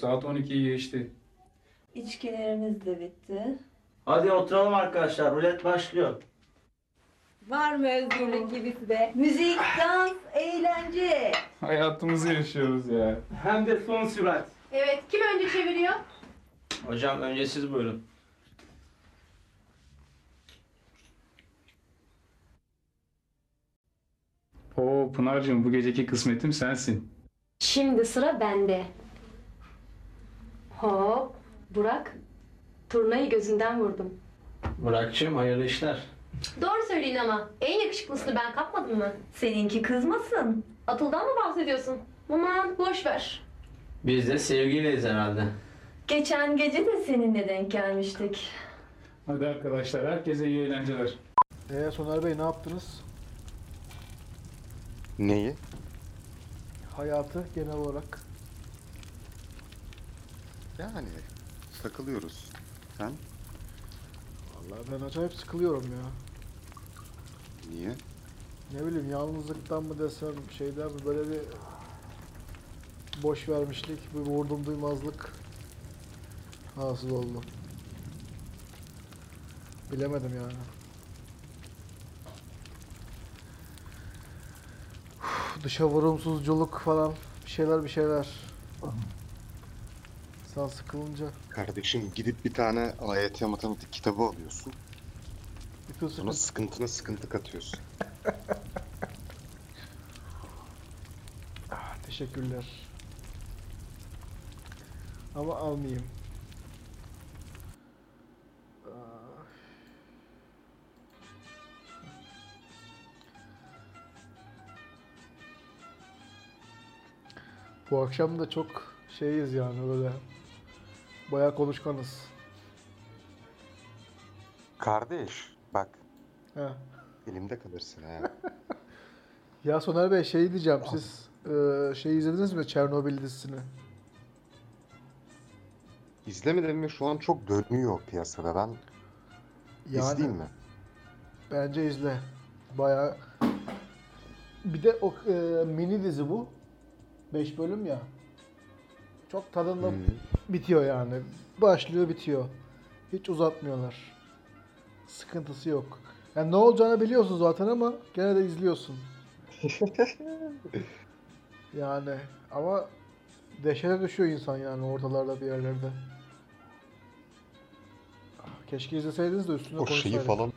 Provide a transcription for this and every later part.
Saat 12'yi geçti. İçkilerimiz de bitti. Hadi oturalım arkadaşlar. Rulet başlıyor. Var mı özgürlük gibisi de? Müzik, dans, eğlence. Hayatımızı yaşıyoruz ya. Hem de son sürat. Evet, kim önce çeviriyor? Hocam önce siz buyurun. Oo Pınar'cığım bu geceki kısmetim sensin. Şimdi sıra bende. Hop, Burak. Turnayı gözünden vurdum. Burak'cığım hayırlı işler. Doğru söyleyin ama. En yakışıklısını ben kapmadım mı? Seninki kızmasın. Atıldan mı bahsediyorsun? Aman boş ver. Biz de sevgiliyiz herhalde. Geçen gece de seninle denk gelmiştik. Hadi arkadaşlar herkese iyi eğlenceler. Ee Soner Bey ne yaptınız? Neyi? Hayatı genel olarak. Yani takılıyoruz. Sen Vallahi ben acayip sıkılıyorum ya. niye? Ne bileyim yalnızlıktan mı desem şeyden mi böyle bir boş vermişlik, bir vurdum duymazlık hasıl oldu. Bilemedim yani. Uf, Dışa vurumsuzculuk falan bir şeyler bir şeyler. Sen sıkılınca Kardeşim gidip bir tane AYT matematik kitabı alıyorsun. Sonra sıkıntı sıkıntına sıkıntı katıyorsun. Teşekkürler. Ama almayayım. Ah. Bu akşam da çok şeyiz yani böyle. Bayağı konuşkanız. Kardeş bak He. elimde kalırsın ha. Ya Soner Bey şey diyeceğim siz eee şey izlediniz mi Çernobil dizisini? İzlemedim mi şu an çok dönüyor piyasada ben Yani izleyeyim mi? Bence izle. Bayağı bir de o eee, mini dizi bu. 5 bölüm ya. Çok tadında Hı. Bitiyor yani. Başlıyor bitiyor. Hiç uzatmıyorlar. Sıkıntısı yok. Yani ne olacağını biliyorsun zaten ama gene de izliyorsun. yani ama dehşete düşüyor insan yani ortalarda bir yerlerde. Keşke izleseydiniz de üstüne O şeyi falan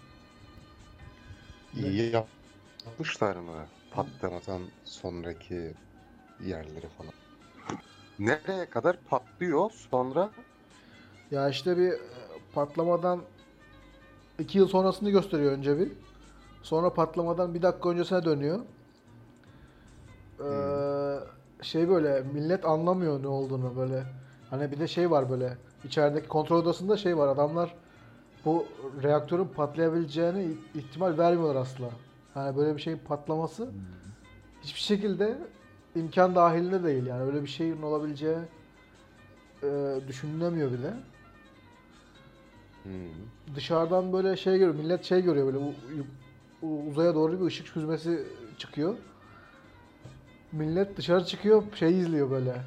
iyi yapmışlar mı? Patlamadan sonraki yerleri falan. Nereye kadar patlıyor sonra? Ya işte bir e, patlamadan iki yıl sonrasını gösteriyor önce bir. Sonra patlamadan bir dakika öncesine dönüyor. Ee, şey böyle millet anlamıyor ne olduğunu böyle. Hani bir de şey var böyle. içerideki kontrol odasında şey var. Adamlar bu reaktörün patlayabileceğini ihtimal vermiyorlar asla. Hani böyle bir şeyin patlaması hiçbir şekilde imkan dahilinde değil. Yani öyle bir şeyin olabileceği e, düşünülemiyor bile. Hı. dışarıdan böyle şey görüyor. Millet şey görüyor böyle u- u- uzaya doğru bir ışık süzmesi çıkıyor. Millet dışarı çıkıyor şey izliyor böyle.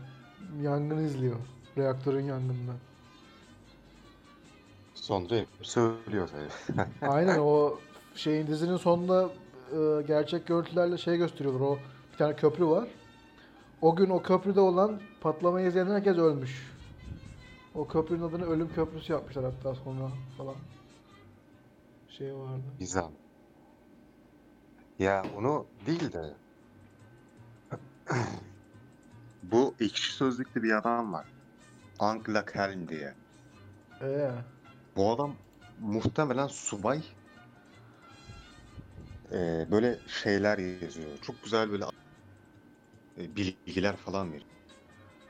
Yangın izliyor. Reaktörün yangınını. Sonra söylüyor tabii. Aynen o şeyin dizinin sonunda e, gerçek görüntülerle şey gösteriyorlar. O bir tane köprü var. O gün o köprüde olan patlamayı izleyen herkes ölmüş. O köprünün adını ölüm köprüsü yapmışlar hatta sonra falan. Şey vardı. Gizem. Ya onu değil de bu ekşi sözlükte bir adam var. Angela Kern diye. Ee, Bu adam muhtemelen subay. Ee, böyle şeyler yazıyor. Çok güzel böyle bilgiler falan veriyor.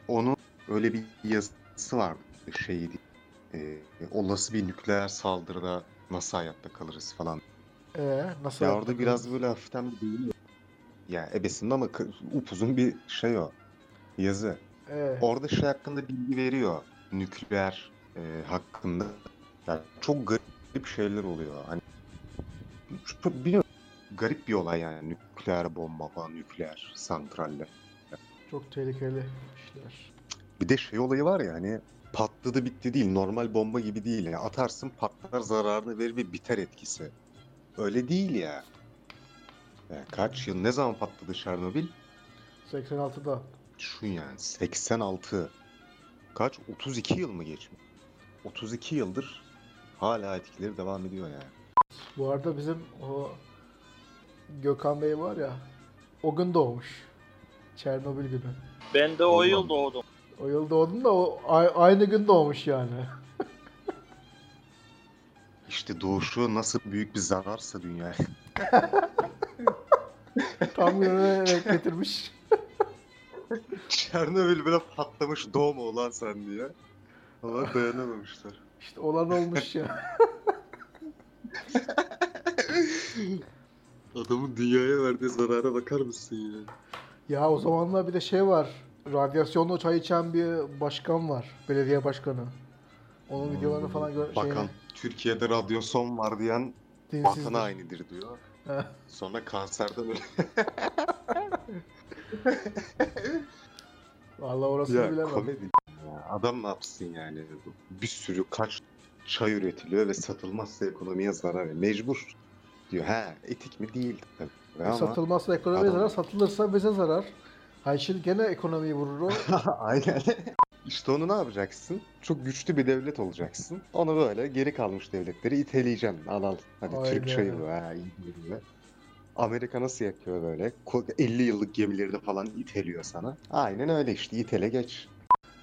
Onun öyle bir yazısı var. Şey değil. Ee, olası bir nükleer saldırıda nasıl hayatta kalırız falan. ee nasıl? Ya orada biraz böyle hafiften bir değiniyor. Ya ebesinde ama upuzun bir şey o. Yazı. Ee, Orada şey hakkında bilgi veriyor. Nükleer e, hakkında. Yani çok garip şeyler oluyor. Hani çok bilmiyorum. Garip bir olay yani. Nükleer bomba falan, nükleer santraller. çok tehlikeli işler. Bir de şey olayı var ya hani patladı bitti değil. Normal bomba gibi değil. Yani atarsın patlar zararını verir ve biter etkisi. Öyle değil ya. Ya kaç yıl ne zaman patladı Çernobil? 86'da. Şu yani 86. Kaç? 32 yıl mı geçmiş? 32 yıldır hala etkileri devam ediyor yani. Bu arada bizim o Gökhan Bey var ya o gün doğmuş. Çernobil günü. Ben de o Allah'ım. yıl doğdum. O yıl doğdun da o aynı gün doğmuş yani. İşte doğuşu nasıl büyük bir zararsa dünyaya. Tam denk getirmiş. Çernobil böyle patlamış doğma ulan sen diye. Ama dayanamamışlar. İşte olan olmuş ya. Adamın dünyaya verdiği zarara bakar mısın ya? Ya o zamanlar bir de şey var. Radyasyonlu çay içen bir başkan var. Belediye başkanı. Onun videolarını falan gör Bakan şeyini- Türkiye'de radyasyon var diyen dinsizdir. vatan hainidir diyor. Sonra kanserden öyle. Vallahi orasını ya bilemem. komedi. Ya, adam ne yapsın yani? Bir sürü kaç çay üretiliyor ve satılmazsa ekonomiye zarar. Mecbur. Diyor ha etik mi değil tabii. E, Ama Satılmazsa ekonomiye Adam- zarar, satılırsa bize zarar. Hayır şimdi gene ekonomiyi vurur o. Aynen. İşte onu ne yapacaksın? Çok güçlü bir devlet olacaksın. Onu böyle geri kalmış devletleri iteleyeceksin. Al al. Hadi Türk Aynen. çayı bu ha. iyi. Amerika nasıl yapıyor böyle? Ko- 50 yıllık gemileri de falan iteliyor sana. Aynen öyle işte itele geç.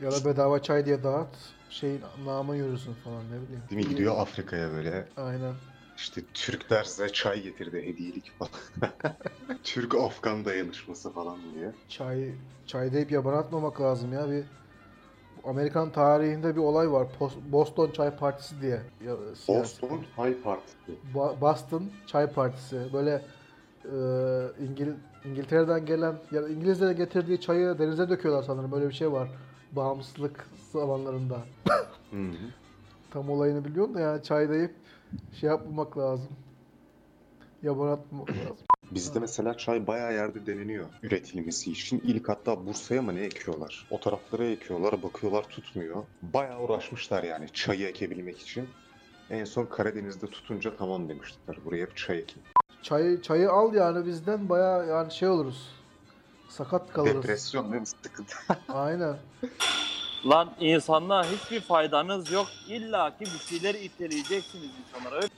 Ya da bedava çay diye dağıt. Şeyin namı yürüsün falan ne bileyim. Değil mi? Gidiyor Afrika'ya böyle. Aynen. İşte Türkler size çay getirdi hediyelik falan. Türk-Afgan dayanışması falan diye. Çay, çay deyip yaban atmamak lazım ya. Bir Amerikan tarihinde bir olay var. Boston Çay Partisi diye. Boston Çay Partisi. Ba- Boston Çay Partisi. Böyle e, İngil İngiltere'den gelen ya da İngilizlerin getirdiği çayı denize döküyorlar sanırım. Böyle bir şey var. Bağımsızlık zamanlarında. Hı hı. Tam olayını biliyorum da yani çay deyip şey yapmamak lazım. Yaban atmamak lazım. Bizde mesela çay bayağı yerde deneniyor üretilmesi için. İlk hatta Bursa'ya mı ne ekiyorlar? O taraflara ekiyorlar, bakıyorlar tutmuyor. Bayağı uğraşmışlar yani çayı ekebilmek için. En son Karadeniz'de tutunca tamam demişler. Buraya bir çay ekin. Çayı, çayı al yani bizden baya yani şey oluruz. Sakat kalırız. Depresyon değil mi? Sıkıntı. Aynen. Lan insanlığa hiçbir faydanız yok. İlla ki bir şeyler iteleyeceksiniz insanlara. Öyle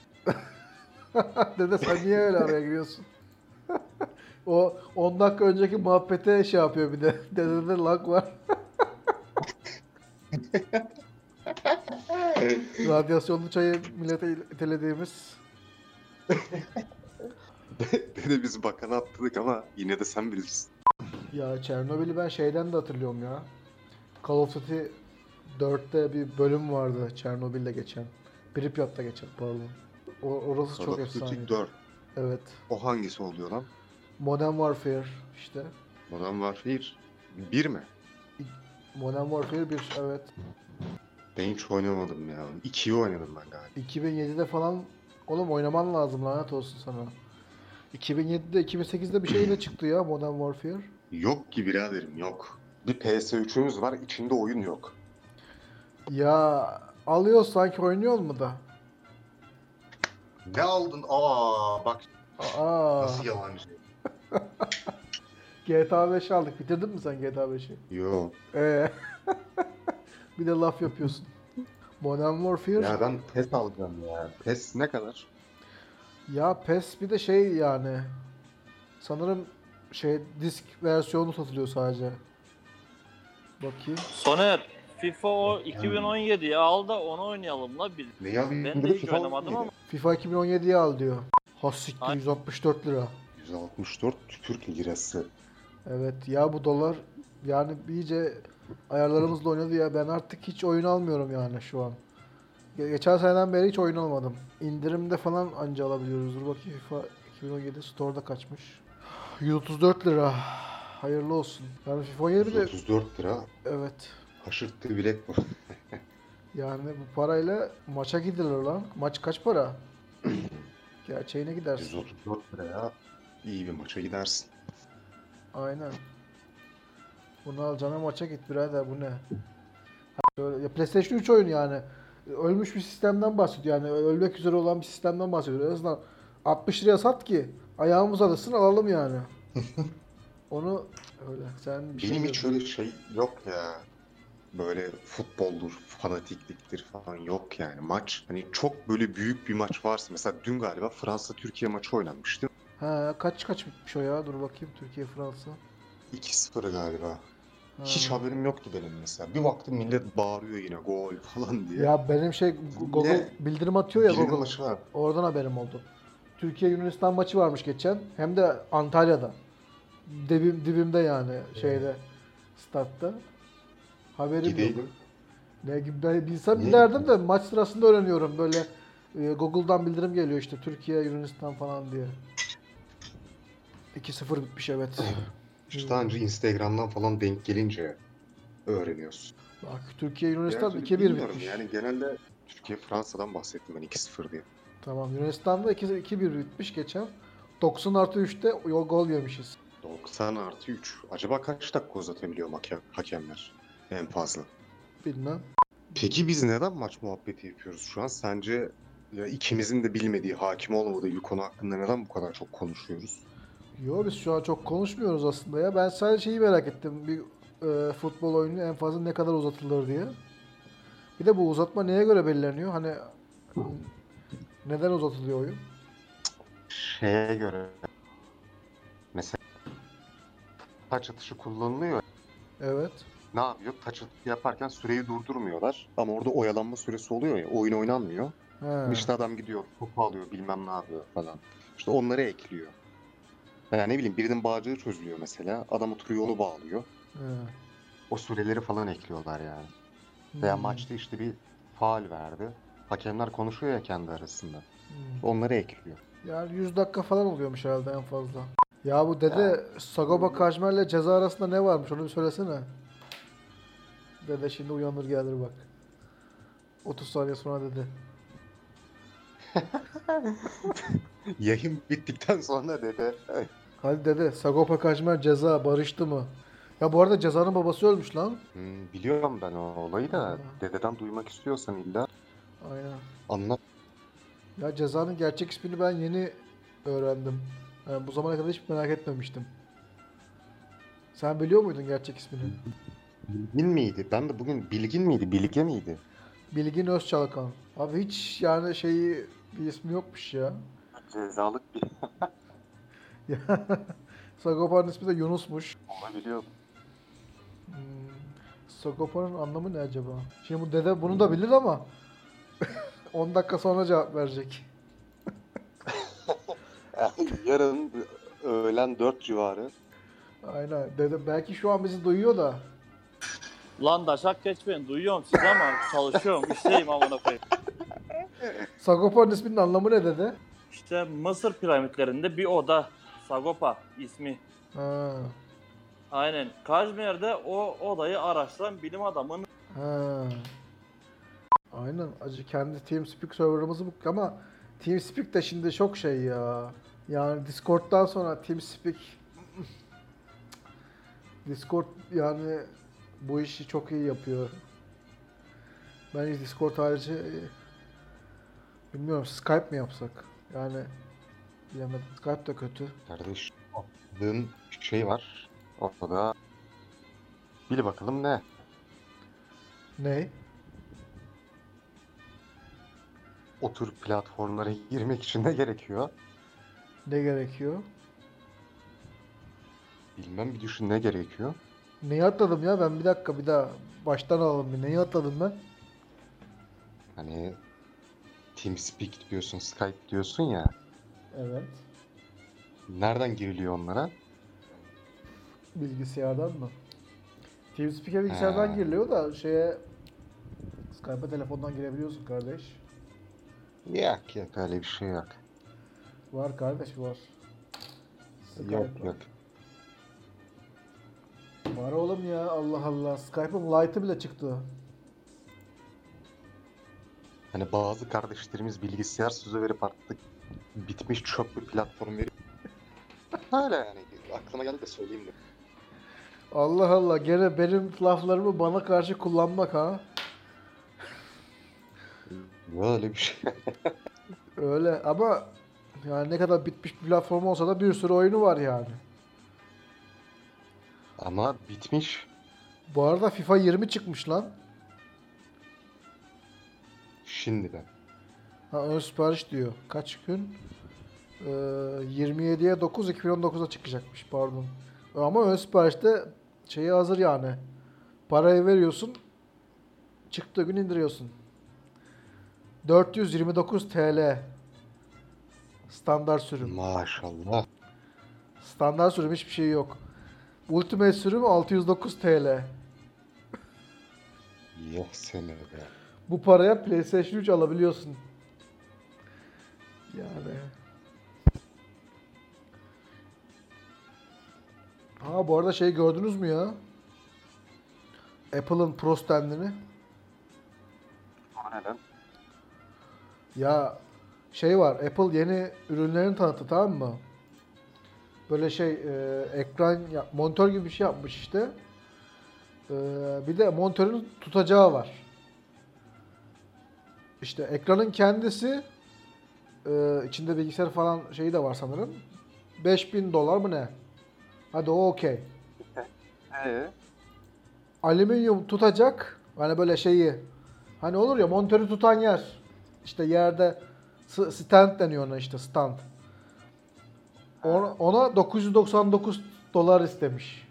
Dede sen niye öyle araya giriyorsun? o 10 dakika önceki muhabbete şey yapıyor bir de. Dedede lag var. Radyasyonlu çayı millete itelediğimiz. Dede biz bakana atladık ama yine de sen bilirsin. Ya Çernobil'i ben şeyden de hatırlıyorum ya. Call of Duty 4'te bir bölüm vardı Çernobil'de geçen. Pripyat'ta geçen pardon. O, orası Call çok of Duty efsane. 4. Evet. O hangisi oluyor lan? Modern Warfare işte. Modern Warfare 1 mi? Modern Warfare 1 evet. Ben hiç oynamadım ya. 2'yi oynadım ben galiba. 2007'de falan oğlum oynaman lazım lanet olsun sana. 2007'de 2008'de bir şey de çıktı ya Modern Warfare. Yok ki biraderim yok. Bir PS3'ümüz var içinde oyun yok. Ya alıyoruz sanki oynuyor mu da? Ne aldın? Aa bak Aa, nasıl yalancı. GTA 5 aldık. Bitirdin mi sen GTA 5'i? Yo. Ee. bir de laf yapıyorsun. Modern Warfare Ya ben PES alacağım ya. PES ne kadar? Ya PES bir de şey yani sanırım şey disk versiyonu satılıyor sadece. Bakayım. Soner, FIFA o 2017'yi al da onu oynayalım la bir. Ne alayım? Ben de hiç oynamadım ama. FIFA 2017'yi al diyor. Hassiktir Ay. 164 lira. 164 Türk lirası. Evet ya bu dolar yani iyice ayarlarımızla oynadı ya ben artık hiç oyun almıyorum yani şu an. Ge- Geçen seneden beri hiç oyun almadım. İndirimde falan anca alabiliyoruz. Dur bakayım FIFA 2017 store'da kaçmış. 134 lira. Hayırlı olsun. Yani FIFA 17 de 134 lira. evet. Haşırttı bilek bu. Yani bu parayla maça gidilir lan. Maç kaç para? Gerçeğine gidersin. 134 liraya iyi bir maça gidersin. Aynen. Bunu al cana maça git birader bu ne? Ya PlayStation 3 oyunu yani. Ölmüş bir sistemden bahsediyor yani. Ölmek üzere olan bir sistemden bahsediyor. En azından 60 liraya sat ki ayağımız alışsın alalım yani. Onu öyle. Sen bir şey Benim hiç diyordun. öyle şey yok ya. Böyle futboldur, fanatikliktir falan yok yani. Maç hani çok böyle büyük bir maç varsa mesela dün galiba Fransa-Türkiye maçı oynanmıştı. Ha, kaç kaç bitmiş o ya? Dur bakayım Türkiye Fransa. 2-0 galiba. Ha. Hiç haberim yoktu benim mesela. Bir baktım millet bağırıyor yine gol falan diye. Ya benim şey Google Ne? bildirim atıyor ya Birinin Google. maçı var. Oradan haberim oldu. Türkiye Yunanistan maçı varmış geçen. Hem de Antalya'da. Dibim, dibimde yani şeyde statta. Haberim yok. Ne gibi ben bilsem Niye giderdim de maç sırasında öğreniyorum böyle e, Google'dan bildirim geliyor işte Türkiye Yunanistan falan diye. 2-0 bitmiş evet. İşte önce Instagram'dan falan denk gelince öğreniyorsun. Bak Türkiye Yunanistan Gerçi 2-1 bilmiyorum bitmiş. Yani genelde Türkiye Fransa'dan bahsettim ben 2-0 diye. Tamam Yunanistan'da 2 2-1 bitmiş geçen. 90 artı 3'te yol gol yemişiz. 90 artı 3. Acaba kaç dakika uzatabiliyor hakem, hakemler? En fazla. Bilmem. Peki biz neden maç muhabbeti yapıyoruz şu an? Sence ya ikimizin de bilmediği, hakim olmadığı bir konu hakkında neden bu kadar çok konuşuyoruz? Yo biz şu an çok konuşmuyoruz aslında ya. Ben sadece şeyi merak ettim. Bir e, futbol oyunu en fazla ne kadar uzatılır diye. Bir de bu uzatma neye göre belirleniyor? Hani neden uzatılıyor oyun? Şeye göre taç atışı kullanılıyor. Evet. Ne yapıyor? Taç atışı yaparken süreyi durdurmuyorlar. Ama orada oyalanma süresi oluyor ya. Oyun oynanmıyor. He. İşte adam gidiyor, topu alıyor, bilmem ne yapıyor falan. İşte onları ekliyor. Yani ne bileyim birinin bağcığı çözülüyor mesela. Adam oturuyor onu bağlıyor. He. O süreleri falan ekliyorlar yani. Veya Hmm. maçta işte bir faal verdi. Hakemler konuşuyor ya kendi arasında. Hmm. Onları ekliyor. Yani 100 dakika falan oluyormuş herhalde en fazla. Ya bu dede Sagopa Kajmer'le ceza arasında ne varmış onu bir söylesene. Dede şimdi uyanır gelir bak. 30 saniye sonra dedi. Yayın bittikten sonra dedi. Hadi dede Sagopa Kajmer ceza barıştı mı? Ya bu arada cezanın babası ölmüş lan. Hmm, biliyorum ben o olayı da Ha. dededen duymak istiyorsan illa Aynen. anlat. Ya cezanın gerçek ismini ben yeni öğrendim. Yani bu zamana kadar hiç merak etmemiştim. Sen biliyor muydun gerçek ismini? Bilgin miydi? Ben de bugün Bilgin miydi? Bilge miydi? Bilgin Özçalkan. Abi hiç yani şeyi bir ismi yokmuş ya. Cezalık bir Ya, Sagopa'nın ismi de Yunus'muş. olabiliyor. Hmm, Sagopa'nın anlamı ne acaba? Şimdi bu dede bunu da bilir ama 10 dakika sonra cevap verecek. Yarın öğlen 4 civarı. Aynen. Dede belki şu an bizi duyuyor da. Lan daşak geçmeyin duyuyorum sizi ama çalışıyorum işteyim amına koyayım. Sagopa'nın isminin anlamı ne dede? İşte Mısır piramitlerinde bir oda. Sagopa ismi. Ha, Aynen. Kajmer'de o odayı araştıran bilim adamının ha. Aynen. Acı kendi TeamSpeak serverımızı bu ama TeamSpeak de şimdi çok şey ya. Yani Discord'dan sonra TeamSpeak Discord yani bu işi çok iyi yapıyor. Ben hiç Discord harici bilmiyorum Skype mi yapsak? Yani bilemedim. Skype da kötü. Kardeş, attığın şey var. O da bil bakalım ne? Ne? O tür platformlara girmek için ne gerekiyor? Ne gerekiyor? Bilmem bir düşün ne gerekiyor? Neyi atladım ya ben bir dakika bir daha baştan alalım bir neyi atladım ben? Hani TeamSpeak diyorsun, Skype diyorsun ya. Evet. Nereden giriliyor onlara? Bilgisayardan mı? TeamSpeak'e bilgisayardan Ha. giriliyor da şeye Skype'a telefondan girebiliyorsun kardeş. Yok yok öyle bir şey yok. Var kardeş var. Yok Skype yok. Var oğlum ya Allah Allah. Skype'ın Lite'ı bile çıktı. Hani bazı kardeşlerimiz bilgisayar sözü verip artık bitmiş çöp bir platform verip Öyle yani aklıma geldi de söyleyeyim de. Allah Allah gene benim laflarımı bana karşı kullanmak ha. Böyle bir şey. Öyle ama yani ne kadar bitmiş bir platform olsa da bir sürü oyunu var yani. Ama bitmiş. Bu arada FIFA 20 çıkmış lan. Şimdiden. Ha ön sipariş diyor. Kaç gün? Ee, 27'ye 9 2019'a çıkacakmış pardon. Ama ön siparişte şeyi hazır yani. Parayı veriyorsun. Çıktığı gün indiriyorsun. 429 TL. Standart sürüm. Maşallah. Standart sürüm hiçbir şey yok. Ultimate sürüm 609 TL. Yok seni be. Bu paraya PlayStation 3 alabiliyorsun. Yani. Ha bu arada şey gördünüz mü ya? Apple'ın Pro standini. O neden? Ya şey var Apple yeni ürünlerini tanıttı tamam mı? Böyle şey e, ekran ya, monitör gibi bir şey yapmış işte. E, bir de monitörün tutacağı var. İşte ekranın kendisi e, içinde bilgisayar falan şeyi de var sanırım. 5000 dolar mı ne? Hadi o okey. Ee? alüminyum tutacak. Hani böyle şeyi hani olur ya monitörü tutan yer. İşte yerde stand deniyor ona işte stand. Ona, ona 999 dolar istemiş.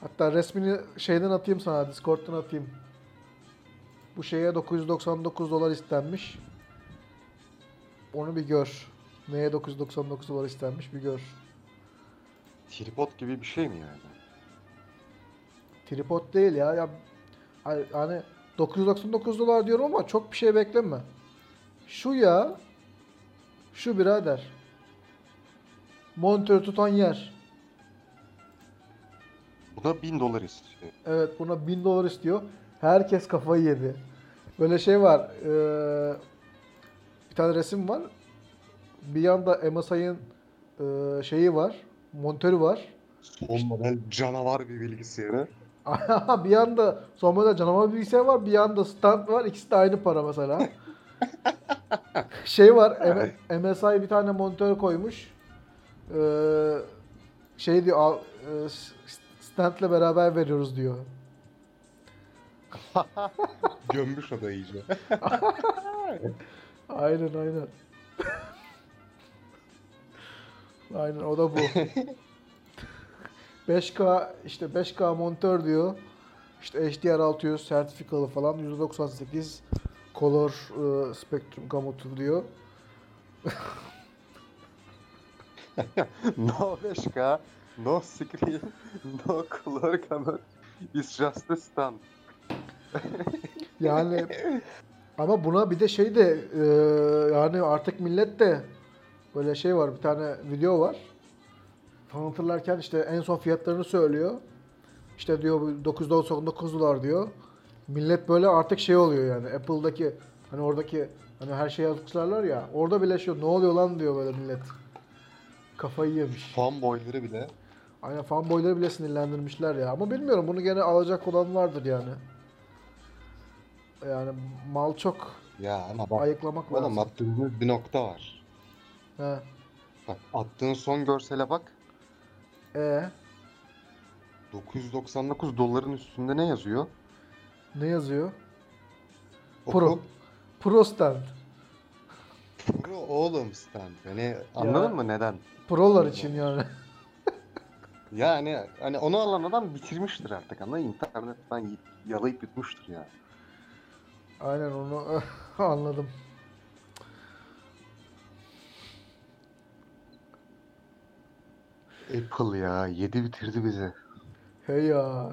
Hatta resmini şeyden atayım sana Discord'dan atayım. Bu şeye 999 dolar istenmiş. Onu bir gör. Neye 999 dolar istenmiş bir gör. Tripod gibi bir şey mi yani? Tripod değil ya. ya hani- 999 dolar diyorum ama çok bir şey bekleme. Şu ya. Şu birader. Monitörü tutan yer. Bu da 1000 dolar istiyor. Evet buna 1000 dolar istiyor. Herkes kafayı yedi. Böyle şey var. eee, bir tane resim var. Bir yanda MSI'ın eee, şeyi var. Monitörü var. Son model canavar bir bilgisayarı. Bir yanda son model canavar bilgisayar var, bir yanda stand var. İkisi de aynı para mesela. şey var, M- MSI bir tane monitör koymuş. Ee, şey diyor, al, e, standle beraber veriyoruz diyor. Gömmüş o da iyice. Aynen aynen. aynen o da bu. 5K işte 5K monitör diyor. İşte HDR 600 sertifikalı falan 198 color e, spectrum gamutu diyor. no 5K, no screen, no color gamut. It's just a stand. Yani ama buna bir de şey de e, yani artık millet de böyle şey var bir tane video var. Tanıtırlarken işte en son fiyatlarını söylüyor. İşte diyor bu 999 dolar diyor. Millet böyle artık şey oluyor yani Apple'daki hani oradaki hani her şeyi yazmışlarlar ya orada bile şey ne oluyor lan diyor böyle millet. Kafayı yemiş. Fanboyları bile. Aynen fanboyları bile sinirlendirmişler ya. Ama bilmiyorum bunu gene alacak olan vardır yani. Yani mal çok Ya ama bak ayıklamak lazım. oğlum attığımız bir nokta var. He. Bak attığın son görsele bak. E 999 doların üstünde ne yazıyor? ne yazıyor? Oku. Pro. Pro stand. Pro oğlum stand. Yani anladın mı neden? Prolar için yani. Yani hani onu alan adam bitirmiştir artık anladın mı? İnternetten yalayıp yutmuştur ya. Aynen onu anladım. Apple ya yedi bitirdi bizi. Hey ya.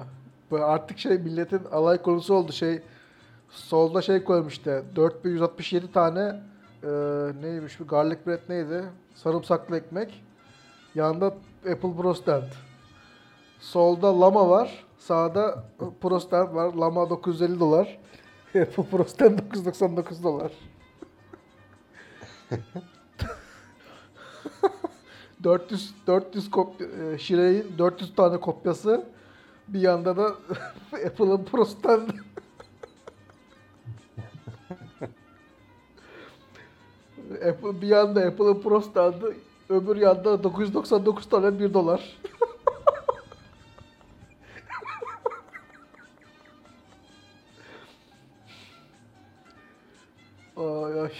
Artık şey milletin alay konusu oldu şey. Solda şey koymuş işte 4167 tane e, neymiş bu garlic bread neydi? Sarımsaklı ekmek. Yanında Apple Pro Stand. Solda lama var. Sağda Pro Stand var. Lama 950 dolar. Apple Pro Stand 999 dolar. 400 400 kopya e, Şire'nin 400 tane kopyası bir yanda da Apple'ın Pro. Apple bir yanda Apple'ın Pro Stand'ı öbür yanda 999 tane 1 dolar. Ay ay.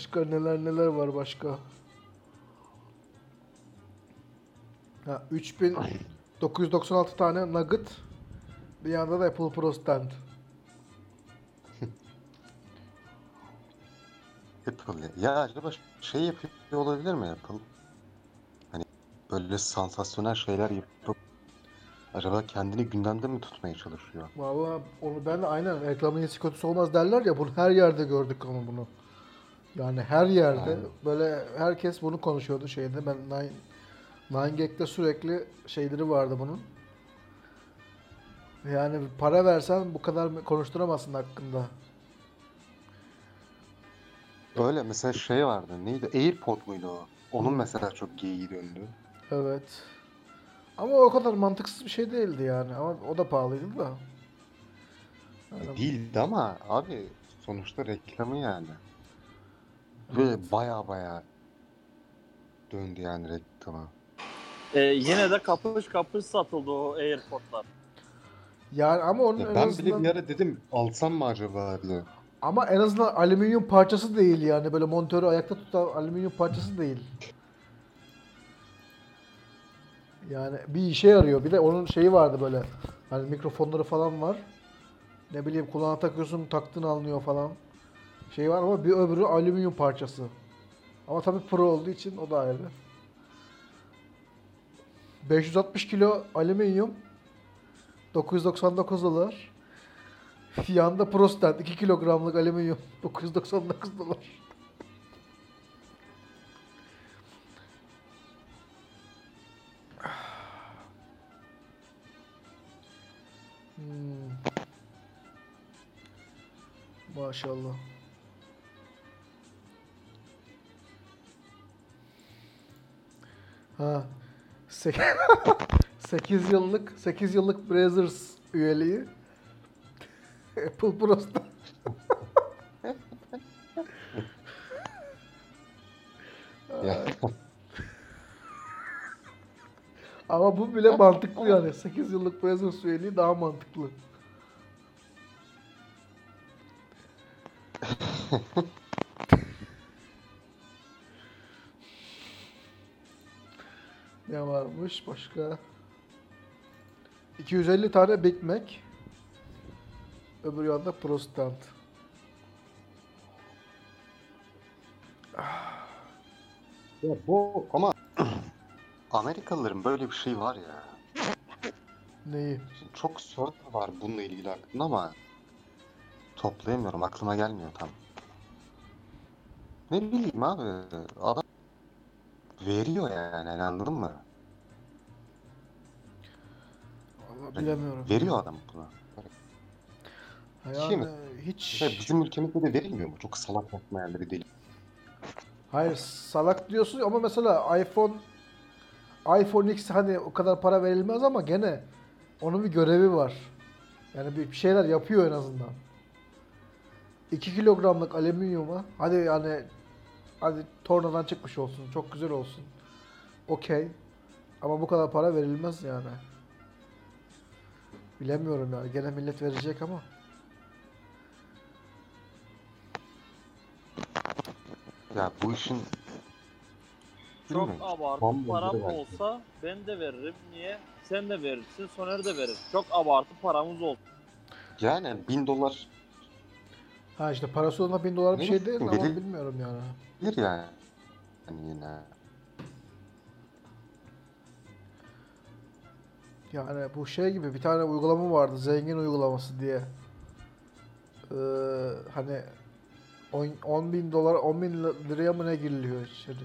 Başka neler neler var başka. Ha 3996 tane nugget. Bir yanda da Apple Pro Stand. Apple ya. Acaba şey yapıyor olabilir mi Apple? Hani böyle sansasyonel şeyler yapıp acaba kendini gündemde mi tutmaya çalışıyor? Valla onu ben de aynen reklamın iyisi kötüsü olmaz derler ya bunu her yerde gördük ama bunu. Yani her yerde Aynen. böyle herkes bunu konuşuyordu şeyde ben Nine, Nine Gag'de sürekli şeyleri vardı bunun. Yani para versen bu kadar konuşturamazsın hakkında. Öyle mesela şey vardı. Neydi? AirPod muydu o? Onun mesela çok geyiği döndü. Evet. Ama o kadar mantıksız bir şey değildi yani. Ama o da pahalıydı da. Yani Değildi ama abi sonuçta reklamı yani. Ve baya baya döndü yani reklama. Ee, yine de kapış kapış satıldı o AirPod'lar. Yani ama onun Ya en ben azından bile bir ara dedim alsam mı acaba diye. ama en azından alüminyum parçası değil yani böyle monitörü ayakta tutan alüminyum parçası değil. Yani bir işe yarıyor. Bir de onun şeyi vardı böyle. Hani mikrofonları falan var. Ne bileyim kulağına takıyorsun taktın alınıyor falan. Şey var ama bir öbürü alüminyum parçası. Ama tabii pro olduğu için o da ayrı. 560 kilo alüminyum 999 dolar. Yanda Pro Stand 2 kilogramlık alüminyum 999 dolar. Hmm. Maşallah. Ha. 8 yıllık 8 yıllık Brazzers üyeliği Apple Pro'sta. Ama bu bile mantıklı yani. 8 yıllık Brazzers üyeliği daha mantıklı. Ne varmış başka? 250 tane Big Mac. Öbür yanda Pro Stand. Ya bu ama Amerikalıların böyle bir şey var ya. Neyi? Çok soru var bununla ilgili aklımda ama toplayamıyorum. Aklıma gelmiyor tam. Ne bileyim abi. Adam veriyor yani hani anladın mı? Vallahi bilemiyorum. Veriyor adam buna. Şey mi? Yani hiç Mesela bizim ülkemizde de verilmiyor mu? Çok salak yapmayanları deli. Hayır salak diyorsun ama mesela iPhone iPhone X hani o kadar para verilmez ama gene onun bir görevi var. Yani bir bir şeyler yapıyor en azından. 2 kilogramlık alüminyuma hadi yani hadi tornadan çıkmış olsun çok güzel olsun. Okey. Ama bu kadar para verilmez yani. Bilemiyorum yani. Gene millet verecek ama. Ya bu işin Çok abartı param böyle belki. olsa ben de veririm. Niye? Sen de verirsin, Soner de verir. Çok abartı paramız olsun. yani bin dolar Ha işte parası olma 1000 dolar bir şey değil ama bilmiyorum yani. bir yani. Yani yine. Yani bu şey gibi bir tane uygulama vardı zengin uygulaması diye. Ee, hani 10 bin dolar 10 bin liraya mı ne giriliyor içeri?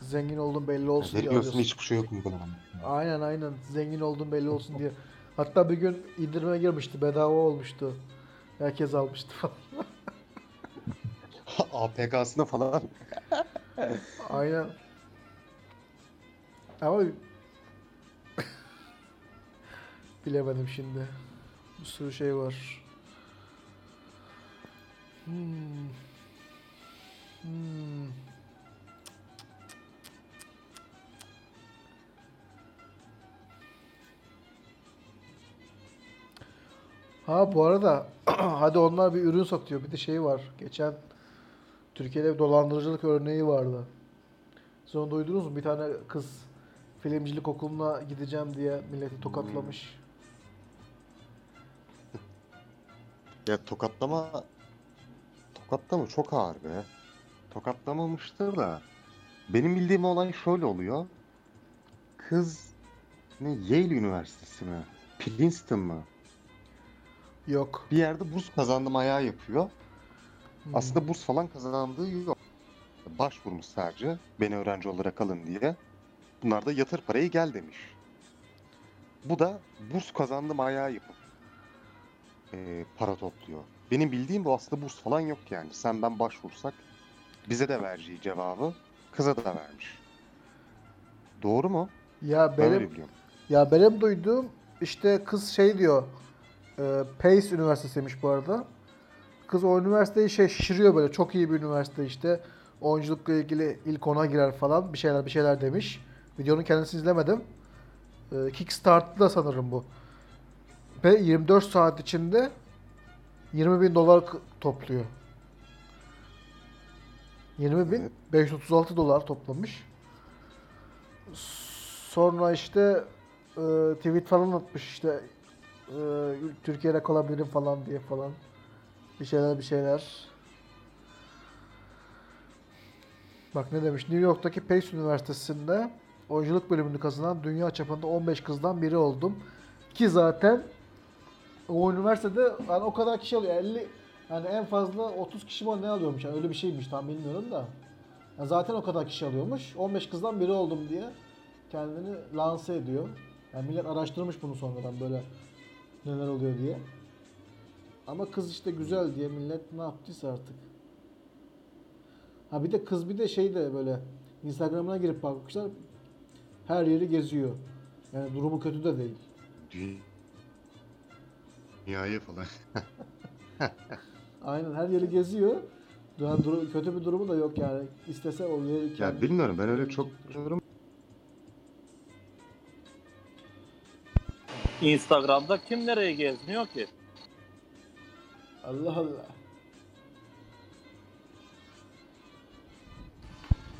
Zengin oldun belli olsun diye Veriyorsun alıyorsun. hiçbir şey yok uygulamada. Aynen aynen zengin oldun belli olsun diye. Hatta bir gün indirime girmişti bedava olmuştu. Herkes almıştı falan. APK'sına falan. Aynen. Ama bilemedim şimdi. Bir sürü şey var. Hmm. Hmm. Ha bu arada hadi onlar bir ürün satıyor. Bir de şey var. Geçen Türkiye'de bir dolandırıcılık örneği vardı. Siz onu duydunuz mu? Bir tane kız filmcilik okuluna gideceğim diye milleti tokatlamış. Ya tokatlama... Tokatlama çok ağır be. Tokatlamamıştır da. Benim bildiğim olay şöyle oluyor. Kız ne Yale Üniversitesi mi? Princeton mı? Yok. Bir yerde burs kazandım ayağı yapıyor. Hmm. Aslında burs falan kazandığı yok. Başvurmuş sadece beni öğrenci olarak alın diye. Bunlar da yatır parayı gel demiş. Bu da burs kazandım ayağı yapıp eee, para topluyor. Benim bildiğim bu aslında burs falan yok yani. Sen ben başvursak bize de vereceği cevabı kıza da vermiş. Doğru mu? ya Ben benim biliyorum. ya benim duyduğum işte kız şey diyor. E, Pace Üniversitesi'ymiş bu arada. Kız o üniversiteyi şey şişiriyor böyle. Çok iyi bir üniversite işte. Oyunculukla ilgili ilk ona girer falan. Bir şeyler bir şeyler demiş. Videonun kendisini izlemedim. E, Kickstart'ta da sanırım bu. Ve 24 saat içinde 20 bin dolar topluyor. 20 bin Evet. 536 dolar toplamış. Sonra işte e, tweet falan atmış işte Türkiye'de kalabilirim falan diye falan. Bir şeyler bir şeyler. Bak ne demiş. New York'taki Pace Üniversitesi'nde oyunculuk bölümünü kazanan dünya çapında 15 kızdan biri oldum. Ki zaten o üniversitede yani o kadar kişi alıyor. 50 yani en fazla 30 kişi mi ne alıyormuş? Yani öyle bir şeymiş tam bilmiyorum da. Yani zaten o kadar kişi alıyormuş. 15 kızdan biri oldum diye kendini lanse ediyor. Yani millet araştırmış bunu sonradan böyle neler oluyor diye. Ama kız işte güzel diye millet ne yaptıysa artık. Ha bir de kız bir de şey de böyle Instagram'ına girip bakmışlar. Her yeri geziyor. Yani durumu kötü de değil. Dü- Dünyayı falan. Aynen her yeri geziyor. Yani kötü bir durumu da yok yani. İstese o yeri Ya kendi- bilmiyorum ben öyle çok Instagram'da kim nereye gezmiyor ki? Allah Allah.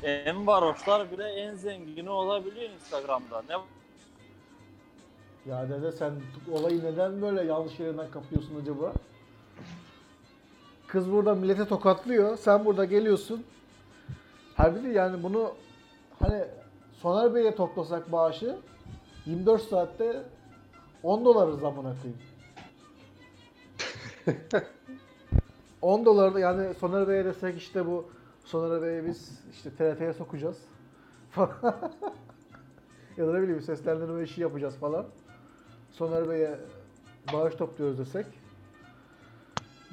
En varoşlar bile en zengini olabiliyor Instagram'da. Ne Ya dede sen olayı neden böyle yanlış yerinden kapıyorsun acaba? Kız burada millete tokatlıyor. Sen burada geliyorsun. Halbuki yani bunu hani Soner Bey'e toplasak bağışı 24 saatte 10 doları zamana koyayım. 10 dolar yani Soner Bey'e desek işte bu Soner Bey'i biz işte TRT'ye sokacağız. falan. ya da ne bileyim seslendirme işi yapacağız falan. Soner Bey'e bağış topluyoruz desek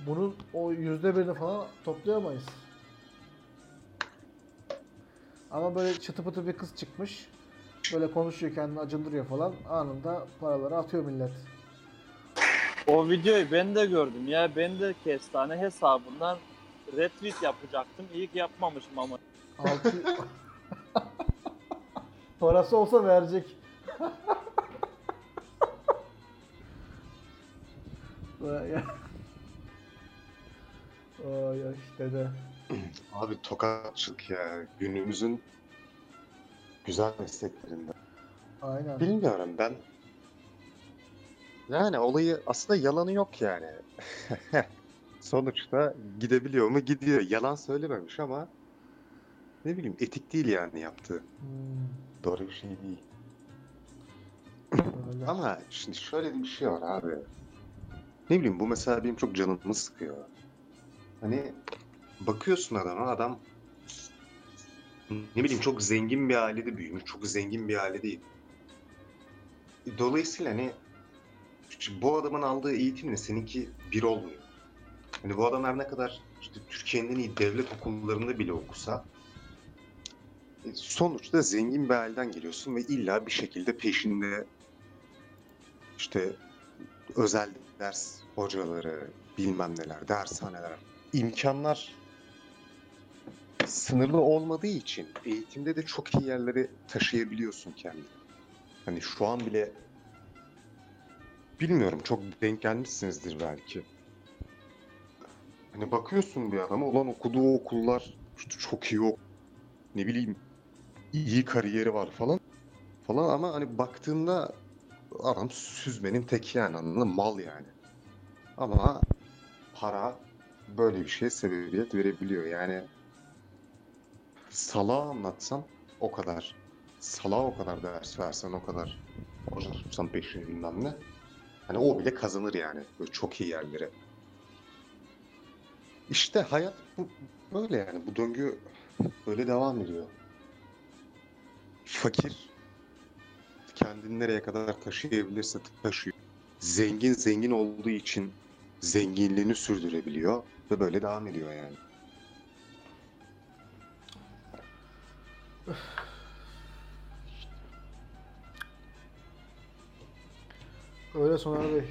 bunun o yüzde birini falan toplayamayız. Ama böyle çıtı pıtı bir kız çıkmış. Böyle konuşuyor kendini acındırıyor falan. Anında paraları atıyor millet. O videoyu ben de gördüm ya. Ben de kestane hesabından retweet yapacaktım. İyi ki yapmamışım ama. Altı... Parası olsa verecek. Ay ay dede. Abi tokatçılık ya günümüzün güzel mesleklerinden. Aynen. Bilmiyorum ben. Yani olayı aslında yalanı yok yani. Sonuçta gidebiliyor mu? Gidiyor. Yalan söylememiş ama ne bileyim etik değil yani yaptığı. Hmm, Doğru bir şey değil. öyle. Ama şimdi şöyle bir şey var abi. Ne bileyim bu mesela benim çok canımı sıkıyor. Hani bakıyorsun adama adam ne bileyim çok zengin bir ailede büyümüş. Çok zengin bir aile değil. Dolayısıyla hani bu adamın aldığı eğitimle seninki bir olmuyor. Hani bu adam her ne kadar işte Türkiye'nin en iyi devlet okullarında bile okusa e, sonuçta zengin bir aileden geliyorsun ve illa bir şekilde peşinde işte özel ders hocaları, bilmem neler, dershaneler, imkanlar sınırlı olmadığı için eğitimde de çok iyi yerlere taşıyabiliyorsun kendini. Hani şu an bile bilmiyorum çok denk gelmişsinizdir belki. Hani bakıyorsun bir adama ulan okuduğu okullar işte çok iyi ok ne bileyim iyi kariyeri var falan falan ama hani baktığında adam süzmenin teki yani anladın mal yani. Ama para böyle bir şeye sebebiyet verebiliyor yani salağa anlatsam o kadar salağa o kadar ders versen o kadar hoca tutsan peşini bilmem ne hani o bile kazanır yani böyle çok iyi yerlere. İşte hayat bu böyle yani bu döngü böyle devam ediyor. Fakir kendini nereye kadar taşıyabilirse taşıyor. Zengin zengin olduğu için zenginliğini sürdürebiliyor ve böyle devam ediyor yani. Öyle Soner Bey.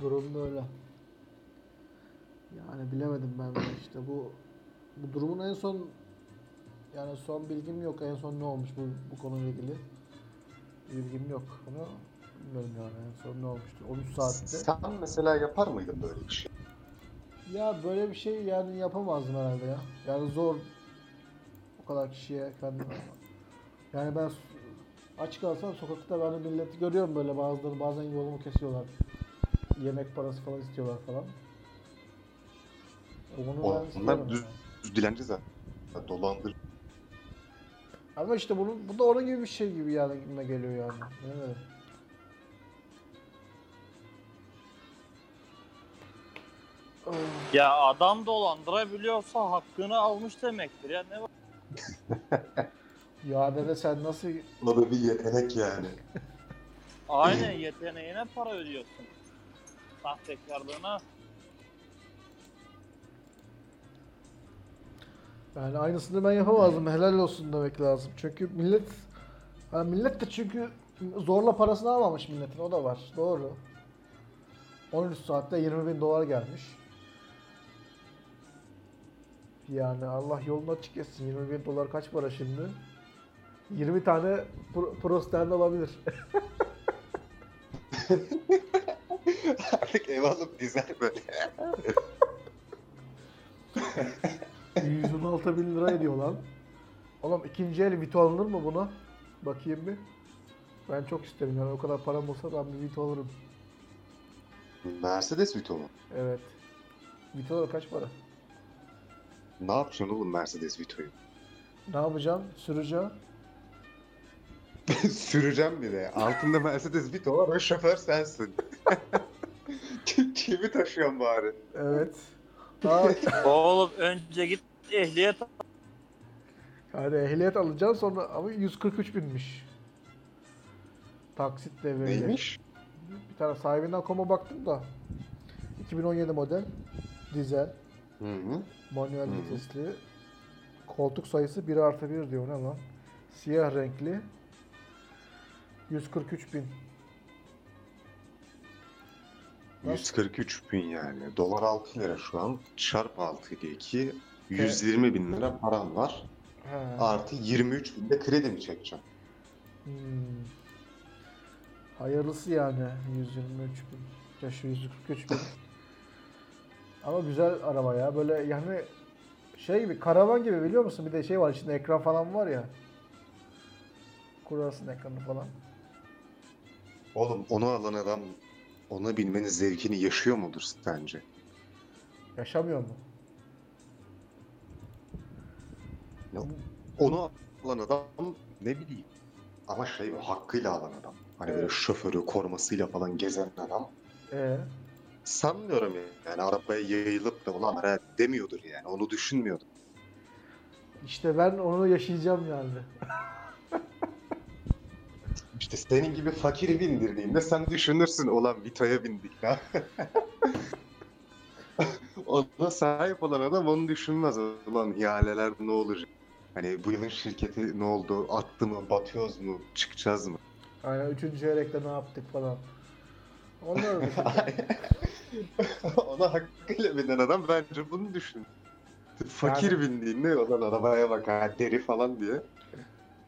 Durum böyle. Yani bilemedim ben de işte bu bu durumun en son yani son bilgim yok. En son ne olmuş bu, bu konuyla ilgili? Bilgim yok. Ama bilmiyorum yani en son ne olmuştu. 13 saatte. Sen mesela yapar mıydın böyle bir şey? Ya böyle bir şey yani yapamazdım herhalde ya. Yani zor kadar kişiye kendim Yani ben s- aç kalsam sokakta ben de milleti görüyorum böyle bazıları bazen yolumu kesiyorlar. Yemek parası falan istiyorlar falan. Bunu ben Onlar düz-. Düz dilenci zaten. Dolandır. Ama işte bunun bu da onun gibi bir şey gibi yani gibime geliyor yani. Evet. Ya adam dolandırabiliyorsa hakkını almış demektir ya ne var? Ya dede sen nasıl O da bir yetenek yani. Aynen yeteneğine para ödüyorsun. Sahtekarlığına. Yani aynısını ben yapamazdım. Helal olsun demek lazım. Çünkü millet hani millet de çünkü zorla parasını almamış milletin. O da var. Doğru. 13 saatte 20 bin dolar gelmiş. Yani Allah yolunu açık etsin. 20 bin dolar kaç para şimdi? 20 tane pro, pro stand alabilir. Artık ev alıp dizer böyle. 116 bin lira ediyor lan. Oğlum ikinci el Vito alınır mı buna? Bakayım bir. Ben çok isterim yani o kadar param olsa ben bir Vito alırım. Mercedes Vito mu? Evet. Vito'lar kaç para? Ne yapacaksın oğlum Mercedes Vito'yu? Ne yapacağım? Süreceğim. Süreceğim bir de. Altında Mercedes Vito var ve şoför sensin. Kim- Kimi taşıyorsun bari? Evet. Aa, Oğlum önce git ehliyet al. yani ehliyet alacaksın sonra ama 143 binmiş. Taksit devreyle. Neymiş? Bir tane sahibinden koma baktım da. 2017 model. Dizel. Hı hı. Manuel Hı hı. vitesli. Koltuk sayısı 1 artı 1 diyor ne lan? Siyah renkli. 143 bin. Nasıl? 143 bin yani. Dolar 6 lira şu an. Çarp 6 ile 2. 120 bin lira param var. He. Artı 23 bin de kredi mi çekeceğim? Hmm. Hayırlısı yani 123 bin. Ya şu 143 bin. Ama güzel araba ya. Böyle yani şey gibi karavan gibi biliyor musun? Bir de şey var içinde ekran falan var ya. Kurarsın ekranı falan. Oğlum onu alan adam ona binmenin zevkini yaşıyor mudur sence? Yaşamıyor mu? Ya, onu alan adam ne bileyim. Ama şey hakkıyla alan adam. Hani böyle Evet. şoförü korumasıyla falan gezen adam. Ee, Sanmıyorum yani. yani arabaya yayılıp da ulan ara demiyordur yani. Onu düşünmüyordur. işte ben onu yaşayacağım yani. İşte senin gibi fakiri bindirdiğinde sen düşünürsün ulan Vito'ya bindik ya. ona sahip olan adam onu düşünmez. Ulan ihaleler ne olacak? Hani bu yılın şirketi ne oldu? Attı mı? Batıyoruz mu? Çıkacağız mı? Aynen üçüncü çeyrekte ne yaptık falan. Onlar da Ona hakkıyla binen adam bence bunu düşün. Fakir bindiğinde olan arabaya bak ha deri falan diye.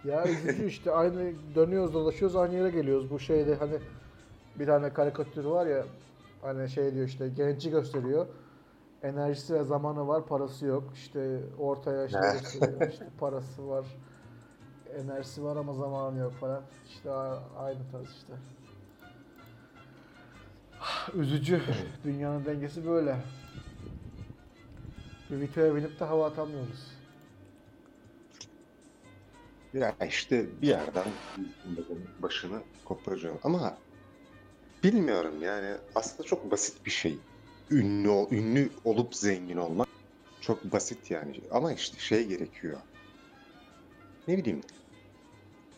Ya üzücü işte aynı dönüyoruz dolaşıyoruz aynı yere geliyoruz. Bu şeyde hani bir tane karikatür var ya hani şey diyor işte genci gösteriyor. Enerjisi ve zamanı var, parası yok. İşte ortaya işte Ne? gösteriyor. işte parası var, enerjisi var ama zamanı yok falan. İşte aynı tarz işte. Üzücü. Dünyanın dengesi böyle. Bir videoya binip de hava atamıyoruz. Ya işte bir yerden başını koparacağım. Ama bilmiyorum yani aslında çok basit bir şey. Ünlü, ünlü olup zengin olmak çok basit yani. Ama işte şey gerekiyor. Ne bileyim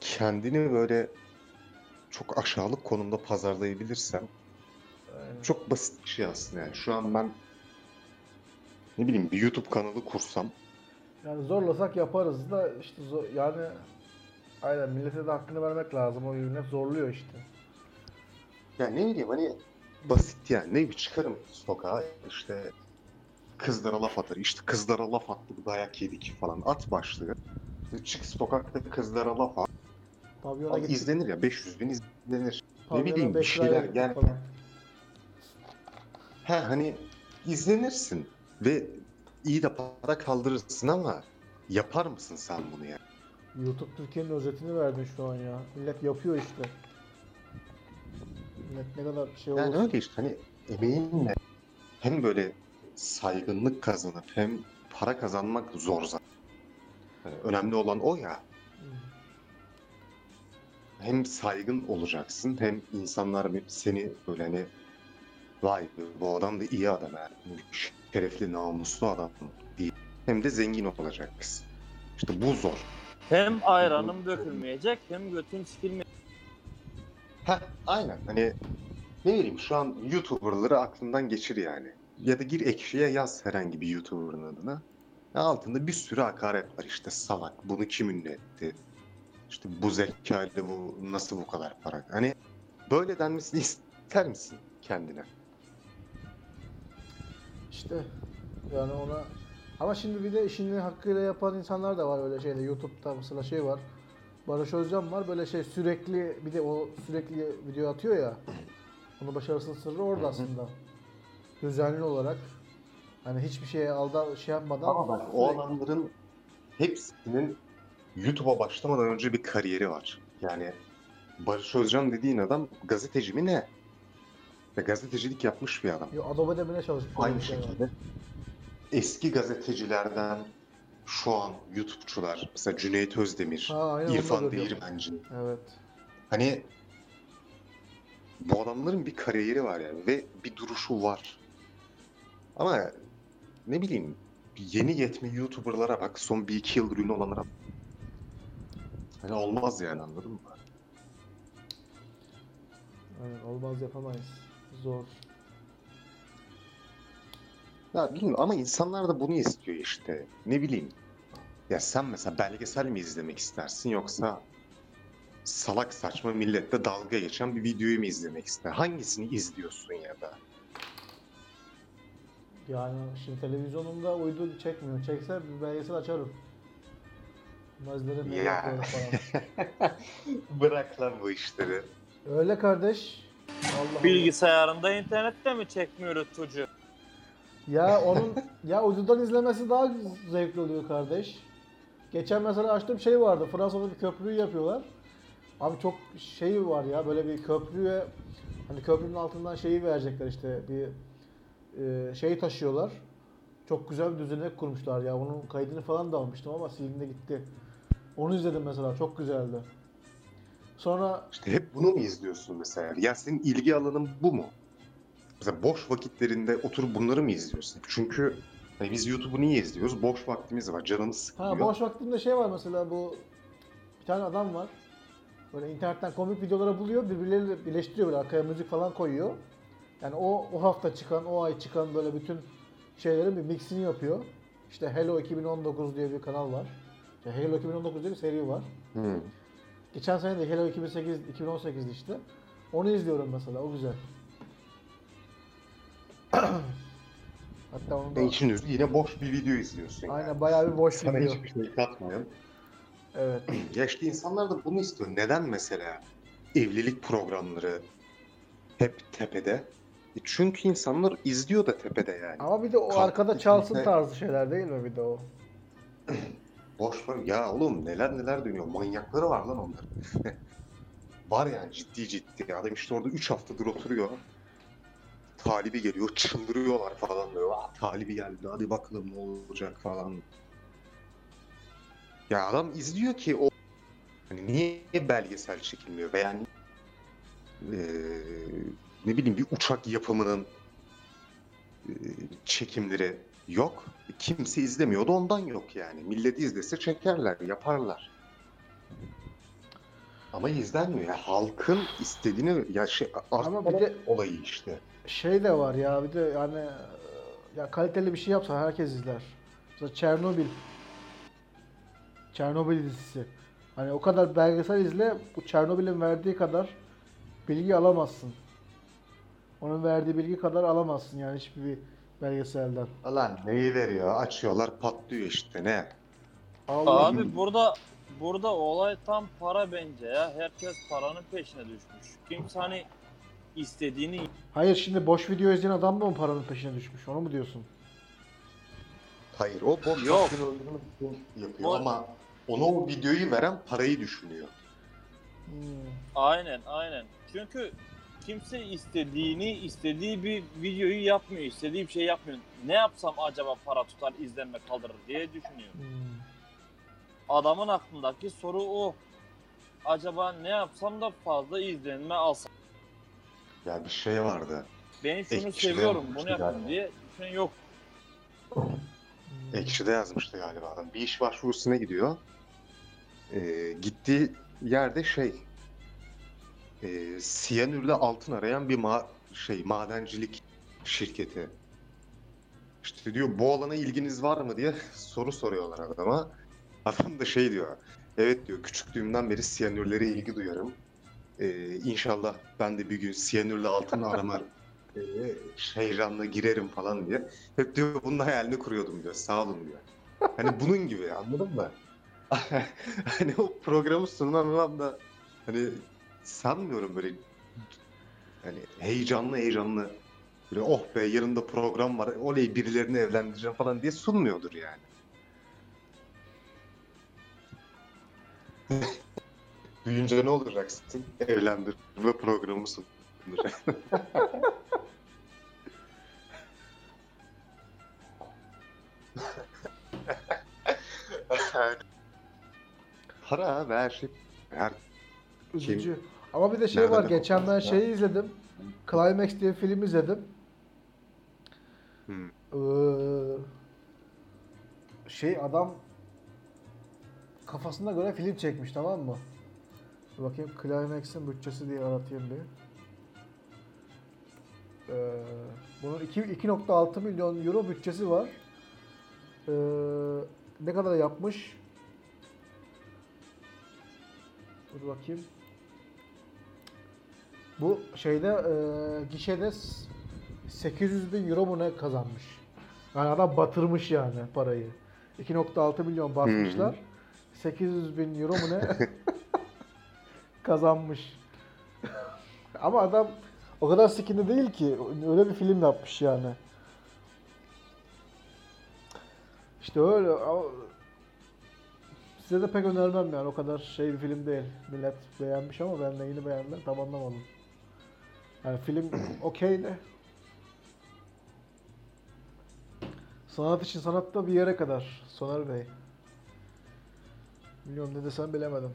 kendini böyle çok aşağılık konumda pazarlayabilirsen Aynen. Çok basit bir şey aslında yani. Şu an ben ne bileyim bir YouTube kanalı kursam Yani zorlasak yaparız da işte zor, yani aynen millete de hakkını vermek lazım. O millet zorluyor işte. Ya ne bileyim hani basit yani. Ne bileyim çıkarım sokağa işte kızlara laf atar. İşte kızlara laf attı dayak yedik falan. At başlığı. Çık sokakta kızlara laf at. Pavyona izlenir ya 500 bin izlenir. pavyona bileyim, bir şeyler yani- falan. He hani izlenirsin ve iyi de para kaldırırsın ama yapar mısın sen bunu ya? YouTube Türkiye'nin özetini verdin şu an ya. Millet yapıyor işte. Millet ne kadar şey Yani olursa. öyle işte hani emeğinle hem böyle saygınlık kazanıp hem para kazanmak zor zaten. Yani önemli olan o ya. Hmm. hem saygın olacaksın hem insanlar seni böyle hani vay be bu adam da iyi adam yani şerefli namuslu adam diye hem de zengin olacaksın. İşte bu zor. Hem ayranım dökülmeyecek hem götüm sikilmeyecek. Ha aynen hani ne bileyim şu an YouTuber'ları aklından geçir yani. Ya da gir ekşiye yaz herhangi bir YouTuber'ın adına. Altında bir sürü hakaret var işte salak bunu kim ünlü etti? İşte bu zekayla bu nasıl bu kadar para? Hani böyle denmesini ister misin kendine? İşte yani ona ama şimdi bir de işini hakkıyla yapan insanlar da var öyle şeyde YouTube'da mesela şey var. Barış Özcan var böyle şey sürekli bir de o sürekli video atıyor ya. Onun başarısının sırrı orada aslında. Düzenli olarak hani hiçbir şeye alda şey yapmadan Ama bak o sürekli- adamların hepsinin YouTube'a başlamadan önce bir kariyeri var. Yani Barış Özcan dediğin adam gazeteci mi ne? Ve gazetecilik yapmış bir adam. Yo, Adobe'de bile çalışmış. Aynı şey var. şekilde eski gazetecilerden şu an YouTube'çular mesela Cüneyt Özdemir, Ha, aynen İrfan. Değirmenci. Evet. Hani bu adamların bir kariyeri var yani ve bir duruşu var. Ama ne bileyim yeni yetme YouTuber'lara bak son bir iki yıldır ünlü olanlara Hani olmaz yani anladın mı? Aynen olmaz yapamayız. Zor. Ya bilmiyorum ama insanlar da bunu istiyor işte. Ne bileyim. Ya sen mesela belgesel mi izlemek istersin yoksa salak saçma millette dalga geçen bir videoyu mu izlemek ister? Hangisini izliyorsun ya da? Yani şimdi televizyonumda uydu çekmiyor. Çekse bir belgesel açarım. Ne Ya. falan. Bırak lan bu işleri. Öyle kardeş. Allah. Bilgisayarında internette mi çekmiyor çocuğu? Ya onun ya uydudan izlemesi daha zevkli oluyor kardeş. Geçen mesela açtığım şey vardı. Fransa'da bir köprüyü yapıyorlar. Abi çok şey var ya böyle bir köprüye hani köprünün altından şeyi verecekler işte bir e, şey taşıyorlar. Çok güzel bir düzenek kurmuşlar ya. Bunun kaydını falan da almıştım ama silindi gitti. Onu izledim mesela çok güzeldi. Sonra İşte hep bunu mu izliyorsun mesela? Ya senin ilgi alanın bu mu? Mesela boş vakitlerinde oturup bunları mı izliyorsun? Çünkü hani biz YouTube'u niye izliyoruz? Boş vaktimiz var, canımız sıkılıyor. Ha boş vaktimde şey var mesela bu bir tane adam var. Böyle internetten komik videoları buluyor, birbirleriyle birleştiriyor böyle arkaya müzik falan koyuyor. Yani o o hafta çıkan, o ay çıkan böyle bütün şeylerin bir mixini yapıyor. İşte Hello 2019 diye bir kanal var. İşte Hello 2019 diye bir seri var. Hı. Geçen sene de Hello 2008 2018'di işte. Onu izliyorum mesela. O güzel. Hatta onu da için üzü yine boş bir video izliyorsun. yani. aynen bayağı bir boş Sana video. hiçbir şey katmayan. Evet. Ya işte insanlar da bunu istiyor. Neden mesela evlilik programları hep tepede? E Çünkü insanlar izliyor da tepede yani. Ama bir de o Kalk- arkada çalsın tarzı şeyler değil mi bir de o? Boş ver. Ya oğlum neler neler dönüyor. Manyakları var lan onların. var yani ciddi ciddi. Adam işte orada 3 haftadır oturuyor. Talibi geliyor. Çıldırıyorlar falan böyle. "Aa, talibi geldi. Hadi bakalım ne olacak falan. Ya adam izliyor ki o hani niye belgesel çekilmiyor veya ni- eee, ne bileyim bir uçak yapımının eee, çekimleri yok. Kimse izlemiyor da ondan yok yani. Millet izlese çekerler, yaparlar. Ama izlenmiyor. Ya halkın istediğini ya şey Ama bir de- olayı işte. Şey de var ya bir de yani ya kaliteli bir şey yapsa herkes izler. Mesela Çernobil. Çernobil dizisi. Hani o kadar belgesel izle bu Çernobil'in verdiği kadar bilgi alamazsın. Onun verdiği bilgi kadar alamazsın yani hiçbir bir belgeselden. Lan neyi veriyor? Açıyorlar patlıyor işte ne? Allah Abi burada burada olay tam para bence ya. Herkes paranın peşine düşmüş. Kimse hani istediğini Hayır şimdi boş video izleyen adam da mı paranın peşine düşmüş? Onu mu diyorsun? Hayır o boş Yok. vaktini öldürmek için yapıyor ama ona o videoyu veren parayı düşünüyor. Hmm. Aynen aynen. Çünkü kimse istediğini istediği bir videoyu yapmıyor. istediği bir şey yapmıyor. Ne yapsam acaba para tutar izlenme kaldırır diye düşünüyor. Hmm. Adamın aklındaki soru o. Acaba ne yapsam da fazla izlenme alsam. Ya bir şey vardı. Ben şunu seviyorum bunu galiba. diye düşünen yok. Ekşi'de yazmıştı galiba adam. Bir iş başvurusuna gidiyor. Ee, gittiği yerde şey e, siyanürle altın arayan bir ma şey madencilik şirketi. İşte diyor bu alana ilginiz var mı diye soru soruyorlar adama. Adam da şey diyor. Evet diyor küçüklüğümden beri siyanürlere ilgi duyarım. Ee, inşallah ben de bir gün siyanürle altın arama e, heyecanla girerim falan diye. Hep diyor bunun hayalini kuruyordum diyor. Sağ olun diyor. Hani bunun gibi anladın mı? hani o programı sunan adam da hani sanmıyorum böyle hani heyecanlı heyecanlı böyle oh be yarın da program var oley birilerini evlendireceğim falan diye sunmuyordur yani. Büyünce ne olacaksın? Evlendirme programı sundur. Para ve her şey her Üzücü. Ama bir de şey var. Nerede Geçen ben bakıyorsun ya? şeyi izledim. Climax diye bir film izledim. Hmm. Ee, şey adam kafasına göre film çekmiş tamam mı? Dur bakayım Climax'in bütçesi diye aratayım bir. Ee, bunun iki- 2.6 milyon euro bütçesi var. Ee, ne kadar yapmış? Dur bakayım. Bu şeyde e, gişede s- 800 bin euro mu ne kazanmış. Yani adam batırmış yani parayı. 2.6 milyon basmışlar. 800 bin euro mu ne kazanmış. Ama adam o kadar sikini değil ki. Öyle bir film yapmış yani. İşte öyle. Size de pek önermem yani. O kadar şey bir film değil. Millet beğenmiş ama ben de yeni beğendim. Tam anlamadım. Yani film okey de. Sanat için sanatta bir yere kadar. Soner Bey. Bilmiyorum ne desem bilemedim.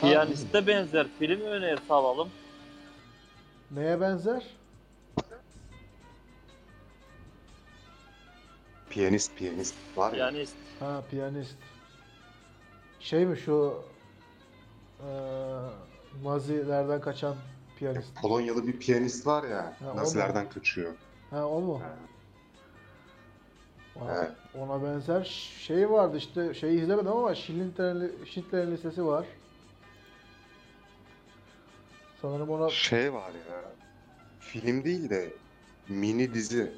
Piyaniste benzer film önerisi alalım. Neye benzer? piyanist piyanist var ya. Piyanist. Ha piyanist. Şey mi şu eee Nazilerden kaçan Piyanist. Polonyalı bir piyanist var ya, Ha? Nazilerden kaçıyor. Ha o mu? Ha. Ona, Evet. ona benzer şey vardı işte şeyi izlemedim ama Schindler'in listesi var. Sanırım ona Şey var ya, film değil de mini dizi.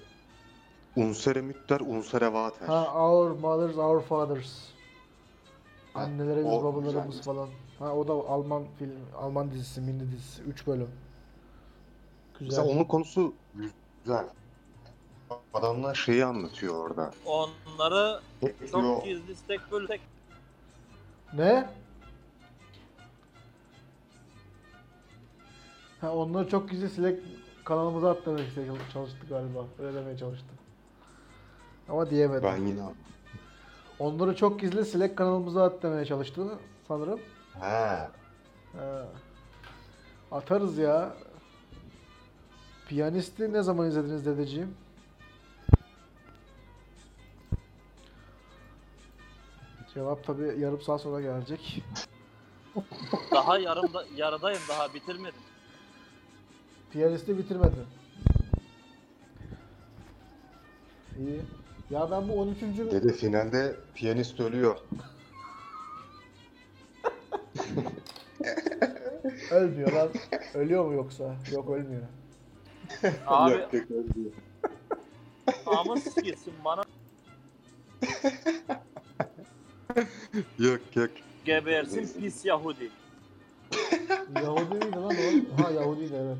Unsere Mütter, Unsere Vater. ha Our Mothers, Our Fathers. Annelerimiz, babalarımız falan. Ha o da Alman film, Alman dizisi, mini dizisi. 3 bölüm. Güzel. Mesela onun konusu güzel. Adamlar şeyi anlatıyor orada. Onları Diyor, çok gizli tek bölüm tek Ne? Ha onları çok gizli Slack kanalımıza atlamaya işte çalıştı galiba. Öyle demeye çalıştı. Ama diyemedim. ben yine... Onları çok gizli Slack kanalımıza at demeye çalıştı sanırım. He. Ha. Atarız ya. Piyanisti ne zaman izlediniz dedeciğim? Cevap tabi yarım saat sonra gelecek. daha yarımda yarıdayım daha bitirmedim. Piyanisti bitirmedi. İyi. Ya ben bu 13. Dede finalde piyanist ölüyor. Ölmüyor lan. Ölüyor mu yoksa? Yok ölmüyor. Abi Yok, yok, ölüyor. amız gitsin bana Yok yok. gebersin pis Yahudi. Yahudi miydi lan o? Ha Yahudiydi evet.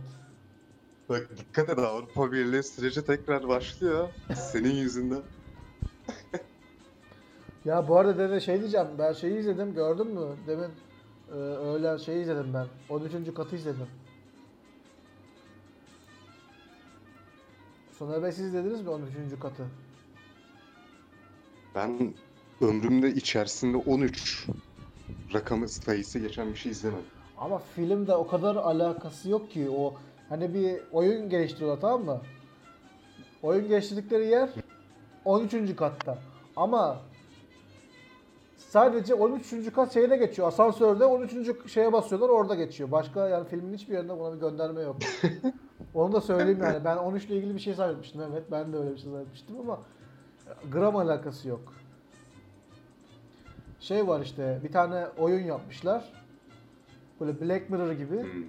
Bak dikkat et Avrupa Birliği süreci tekrar başlıyor. Senin yüzünden. Ya bu arada dede şey diyeceğim. Ben şeyi izledim gördün mü? Demin e, öğlen şeyi izledim ben. 13. katı izledim. Soner Bey siz izlediniz mi 13. katı? Ben ömrümde içerisinde 13 rakamı sayısı geçen bir şey izlemedim. Ama filmde o kadar alakası yok ki o hani bir oyun geliştiriyorlar tamam mı? Oyun geliştirdikleri yer 13. katta. Ama sadece 13. kat şeyde geçiyor. Asansörde 13. şeye basıyorlar orada geçiyor. Başka yani filmin hiçbir yerinde buna bir gönderme yok. Onu da söyleyeyim yani. Ben 13 ile ilgili bir şey zannetmiştim. Evet ben de öyle bir şey zannetmiştim ama gram alakası yok. Şey var işte bir tane oyun yapmışlar. Böyle Black Mirror gibi. Hmm.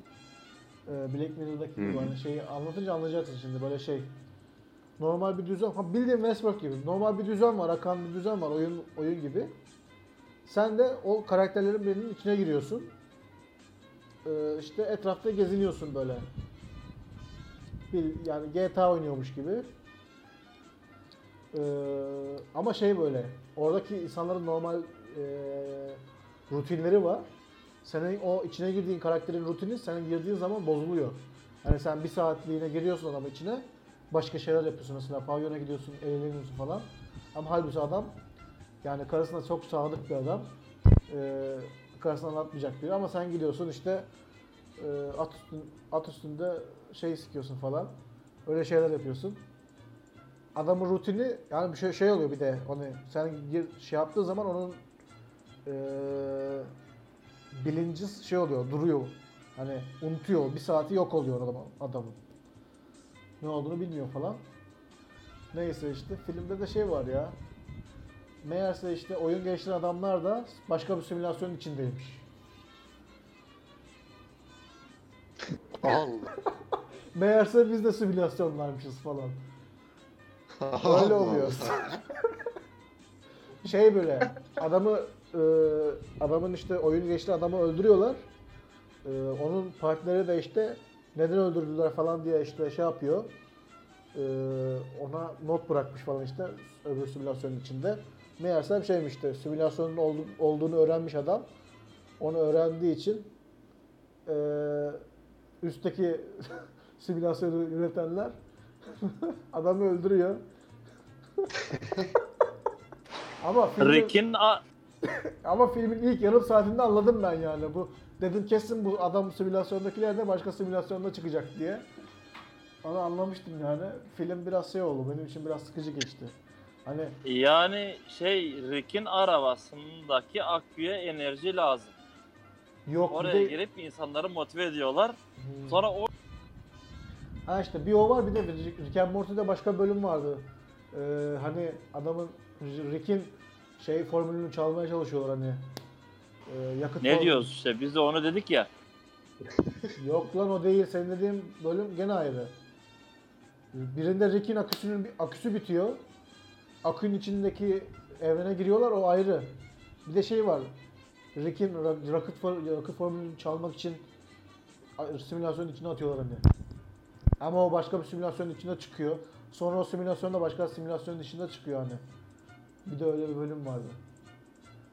Ee, Black Mirror'daki gibi Hı. hani şeyi anlatınca anlayacaksın şimdi böyle şey. Normal bir düzen, ha bildiğin Westworld gibi. Normal bir düzen var, akan bir düzen var oyun oyun gibi. Sen de o karakterlerin birinin içine giriyorsun. Ee, işte etrafta geziniyorsun böyle. Bir, yani GTA oynuyormuş gibi. Ee, ama şey böyle, oradaki insanların normal e, rutinleri var. Senin o içine girdiğin karakterin rutini senin girdiğin zaman bozuluyor. Yani sen bir saatliğine giriyorsun adamın içine, başka şeyler yapıyorsun. Mesela pavyona gidiyorsun, eğleniyorsun falan. Ama halbuki adam yani karısına çok sadık bir adam. Ee, karısına anlatmayacak biri ama sen gidiyorsun işte e, at, üstün, at üstünde şey sikiyorsun falan. Öyle şeyler yapıyorsun. Adamın rutini yani bir şey, şey oluyor bir de hani sen gir, şey yaptığı zaman onun eee bilinci şey oluyor, duruyor. Hani unutuyor, bir saati yok oluyor adam, adamın. Ne olduğunu bilmiyor falan. Neyse işte filmde de şey var ya. Meğerse işte oyun geliştiren adamlar da başka bir simülasyonun içindeymiş. Allah. Meğerse biz de simülasyonlarmışız falan. Öyle oluyor. şey böyle adamı e, adamın işte oyun geçti adamı öldürüyorlar. E, onun partneri de işte neden öldürdüler falan diye işte şey yapıyor. E, ona not bırakmış falan işte öbür simülasyonun içinde. Meğerse bir şeymiş işte simülasyonun oldu- olduğunu öğrenmiş adam. Onu öğrendiği için e, üstteki simülasyonu yönetenler adamı öldürüyor. Ama filmin, Rick'in a- ama filmin ilk yarım saatinde anladım ben yani. Bu dedim kesin bu adam simülasyondakiler de başka simülasyonda çıkacak diye. Onu anlamıştım yani. Film biraz şey oldu. Benim için biraz sıkıcı geçti. Hani yani şey Rick'in arabasındaki aküye enerji lazım. Yok bir Oraya de... girip insanları motive ediyorlar. Hmm. Sonra o Ha işte bir o var bir de Rick Rick and Morty'de başka bölüm vardı. Ee, hani adamın Rick'in şey formülünü çalmaya çalışıyorlar hani. Ee, yakıt ne diyoruz işte biz de onu dedik ya. Yok lan o değil. Senin dediğin bölüm gene ayrı. Birinde Rick'in aküsünün aküsü bitiyor. Akünün içindeki evrene giriyorlar o ayrı. Bir de şey var. Rick'in ra- yakıt formülünü çalmak için simülasyonun içine atıyorlar hani. Ama o başka bir simülasyonun içine çıkıyor. Sonra o simülasyon da başka simülasyonun dışında çıkıyor hani. Bir de öyle bir bölüm vardı.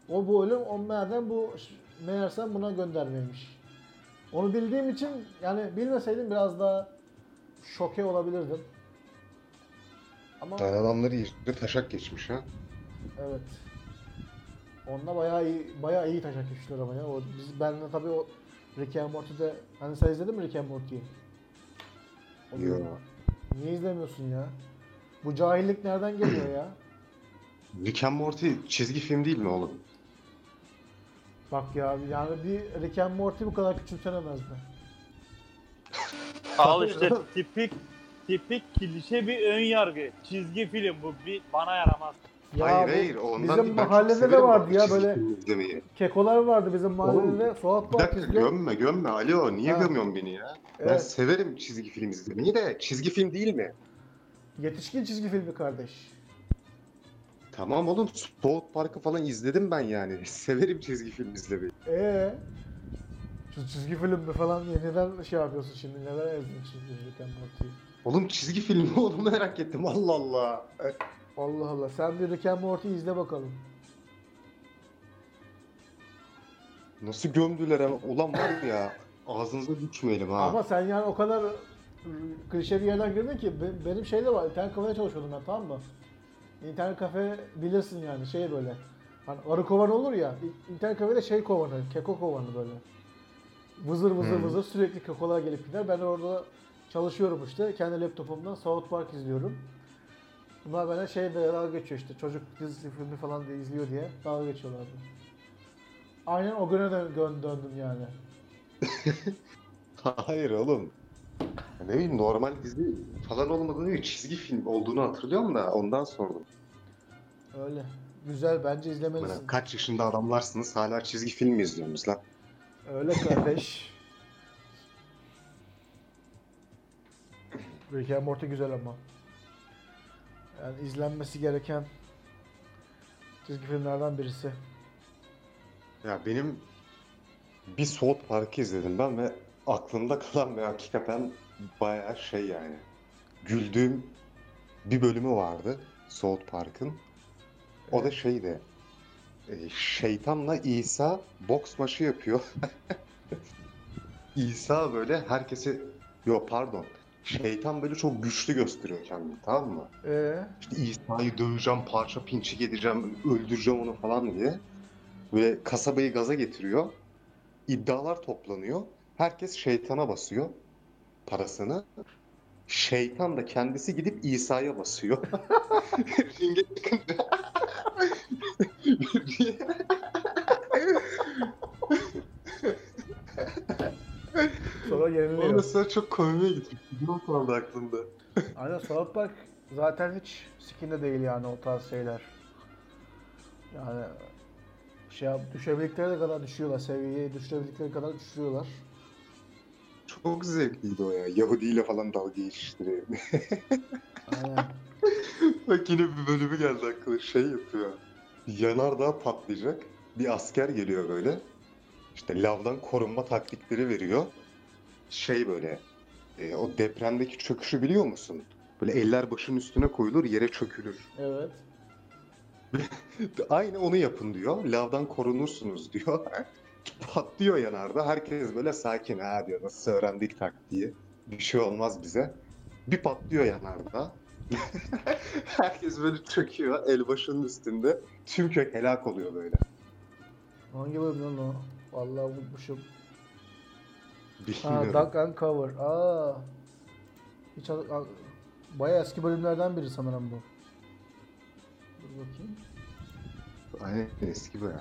O bölüm o meğerden bu meğersem buna göndermeymiş. Onu bildiğim için yani bilmeseydim biraz daha şoke olabilirdim. Ama Yani adamları iyice taşak geçmiş ha. evet. Onunla bayağı iyi, bayağı iyi taşak geçmişler ama ya. O, biz, ben de tabii o Rick and Morty'de, hani sen izledin mi Rick and Morty'yi? O- Yo. Niye izlemiyorsun ya? Bu cahillik nereden geliyor ya? Rick and Morty çizgi film değil mi oğlum? Bak ya yani bir Rick and Morty bu kadar küçümsenemezdi. Al işte tipik tipik klişe bir ön yargı. Çizgi film bu bir bana yaramaz. Ya hayır bu hayır ondan bizim. Ben mahallede de vardı ya böyle film izlemeyi. kekolar vardı bizim mahallede. Suat Bir Park dakika izliyor. gömme gömme. Alo niye Ha. gömüyorsun beni ya? Ben Evet. severim çizgi film izlemeyi de çizgi film değil mi? Yetişkin çizgi filmi kardeş. Tamam oğlum South Park'ı falan izledim ben yani. Severim çizgi film izlemeyi. Ee, şu çizgi filmi falan yeniden şey yapıyorsun şimdi. Neler ezdin çizgi and Morty'yi? Oğlum çizgi film mi oğlum merak ettim Allah Allah. Allah Allah. Sen bir Rick and Morty izle bakalım. Nasıl gömdüler ama ulan var ya ağzınıza düşmeyelim ha. Ama sen yani o kadar ıı, klişe bir yerden girdin ki be- benim şeyde var. internet kafede çalışıyordum ben tamam mı? İnternet kafe bilirsin yani şey böyle. Hani arı kovan olur ya. i- internet kafede şey kovanı, keko kovanı böyle. Vızır vızır Hmm. vızır sürekli kekolar gelip gider. Ben orada çalışıyorum işte. Kendi laptopumdan South Park izliyorum. Bunlar bana şey de dalga geçiyor işte. Çocuk dizisi filmi falan diye izliyor diye dalga geçiyorlardı. Aynen o güne dön- dön- döndüm yani. Hayır oğlum. Ne bileyim normal dizi falan olmadığını değil, çizgi film olduğunu hatırlıyorum da ondan sordum. Öyle. Güzel bence izlemelisin. kaç yaşında adamlarsınız hala çizgi film mi izliyorsunuz lan? Öyle kardeş. Rick and Morty güzel ama. Yani izlenmesi gereken çizgi filmlerden birisi. Ya benim bir South Park'ı izledim ben ve aklımda kalan ve hakikaten bayağı şey yani. Güldüğüm bir bölümü vardı South Park'ın. O da şeydi. e, Şeytanla İsa boks maçı yapıyor. İsa böyle herkesi Yok pardon. Şeytan böyle çok güçlü gösteriyor kendini tamam mı? Ee, İşte İsa'yı döveceğim, parça pinçik edeceğim, öldüreceğim onu falan diye. Böyle kasabayı gaza getiriyor. İddialar toplanıyor. Herkes şeytana basıyor parasını. Şeytan da kendisi gidip İsa'ya basıyor. Ringe çıkınca... sonra yeniliyor. Orası çok komiğe gitti. Yok kaldı aklımda. Aynen South Park zaten hiç sikinde değil yani o tarz şeyler. Yani şey yap, düşebildikleri kadar düşüyorlar. Seviyeyi düşürebildikleri kadar düşürüyorlar. Çok zevkliydi o ya. Yahudi ile falan dalga geçiştiriyor. Aynen. Bak yine bir bölümü geldi aklıma. Şey yapıyor. Yanardağ patlayacak. Bir asker geliyor böyle. İşte lavdan korunma taktikleri veriyor. Şey böyle. e, o depremdeki çöküşü biliyor musun? Böyle eller başın üstüne koyulur yere çökülür. Evet. Aynı onu yapın diyor. Lavdan korunursunuz diyor. Patlıyor yanardağ. Herkes böyle sakin ha diyor. Nasıl öğrendik taktiği. Bir şey olmaz bize. Bir patlıyor yanardağ. Herkes böyle çöküyor el başının üstünde. Tüm kök helak oluyor böyle. Hangi bölüm lan o? Vallahi unutmuşum. Bilmiyorum. Duck and Cover. Aa. Hiç ad- a- bayağı eski bölümlerden biri sanırım bu. Dur bakayım. Aynen eski böyle.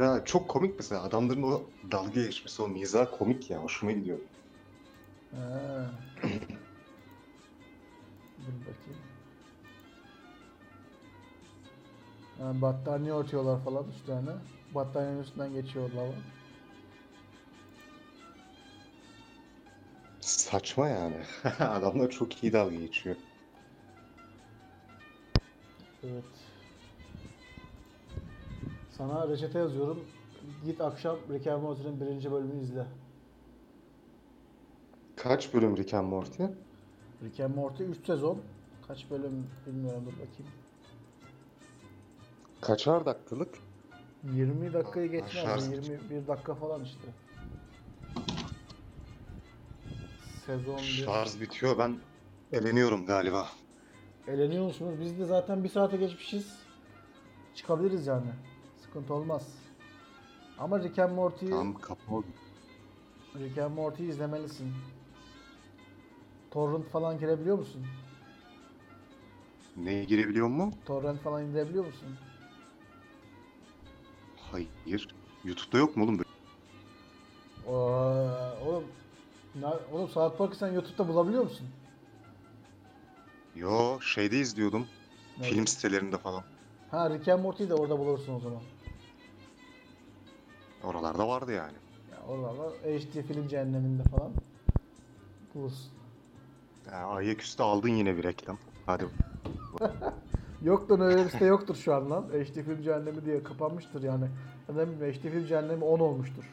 Ya çok komik mesela adamların o dalga geçmesi, o mizah komik ya. Hoşuma gidiyor. Ha. Dur bakayım. Ha, battaniye örtüyorlar falan üstlerine. Battaniyenin üstünden geçiyor lava. Saçma yani. Adamlar çok iyi dalga geçiyor. Evet. Sana reçete yazıyorum. Git akşam Rick and Morty'nin birinci bölümünü izle. Kaç bölüm Rick and Morty? Rick and Morty 3 sezon. Kaç bölüm bilmiyorum dur bakayım. Kaçar dakikalık? 20 dakikayı geçmez. Aşağı- 21 dakika falan işte. Sezon 1. Şarj bitiyor ben eleniyorum galiba. Eğleniyor musunuz? Biz de zaten bir saate geçmişiz. Çıkabiliriz yani. Sıkıntı olmaz. Ama Rick and Morty'yi Tam kapı Rick and Morty'yi izlemelisin. Torrent falan girebiliyor musun? Neye girebiliyor mu? Torrent falan indirebiliyor musun? Hayır. YouTube'da yok mu oğlum? böyle? Oo, oğlum, South Park'ı sen YouTube'da bulabiliyor musun? Yo şeyde izliyordum. Nerede? Film sitelerinde falan. Ha Rick and Morty'yi de orada bulursun o zaman. Oralarda vardı yani. Ya oralarda HD film cehenneminde falan bulursun. Ya, ayaküstü aldın yine bir reklam. Hadi. Yok lan öyle bir site yoktur şu an lan. HD film cehennemi diye kapanmıştır yani. Ya da ne bileyim, HD film cehennemi 10 olmuştur.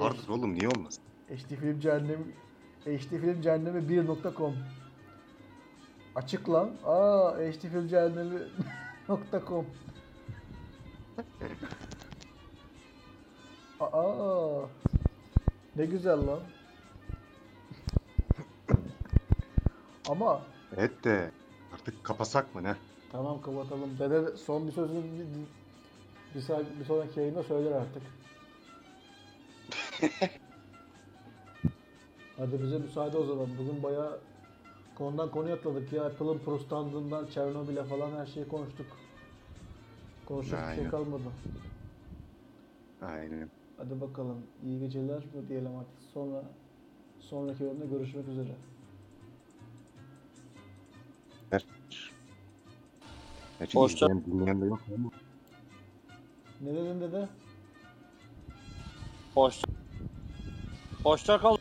Vardır oğlum niye olmasın? HD film cehennemi HD film cehennemi 1.com Açık lan. Aa HD film cehennemi .com Aa ne güzel lan. Ama Evet de artık kapasak mı ne? tamam kapatalım. Dede son bir sözünü bir, bir, bir sonraki yayında söyler artık. Hadi bize müsaade o zaman. Bugün bayağı konudan konuya atladık ya. Apple'ın Pro standından Çernobyl'e falan her şeyi konuştuk. Konuşacak bir şey Aynen. kalmadı. Aynen. Hadi bakalım. İyi geceler mi diyelim artık. Sonra sonraki bölümde görüşmek üzere. Gerçi Hoşça- izleyen, dinleyen de yok ama. Ne dedin dede? Hoş. Hoşça kal.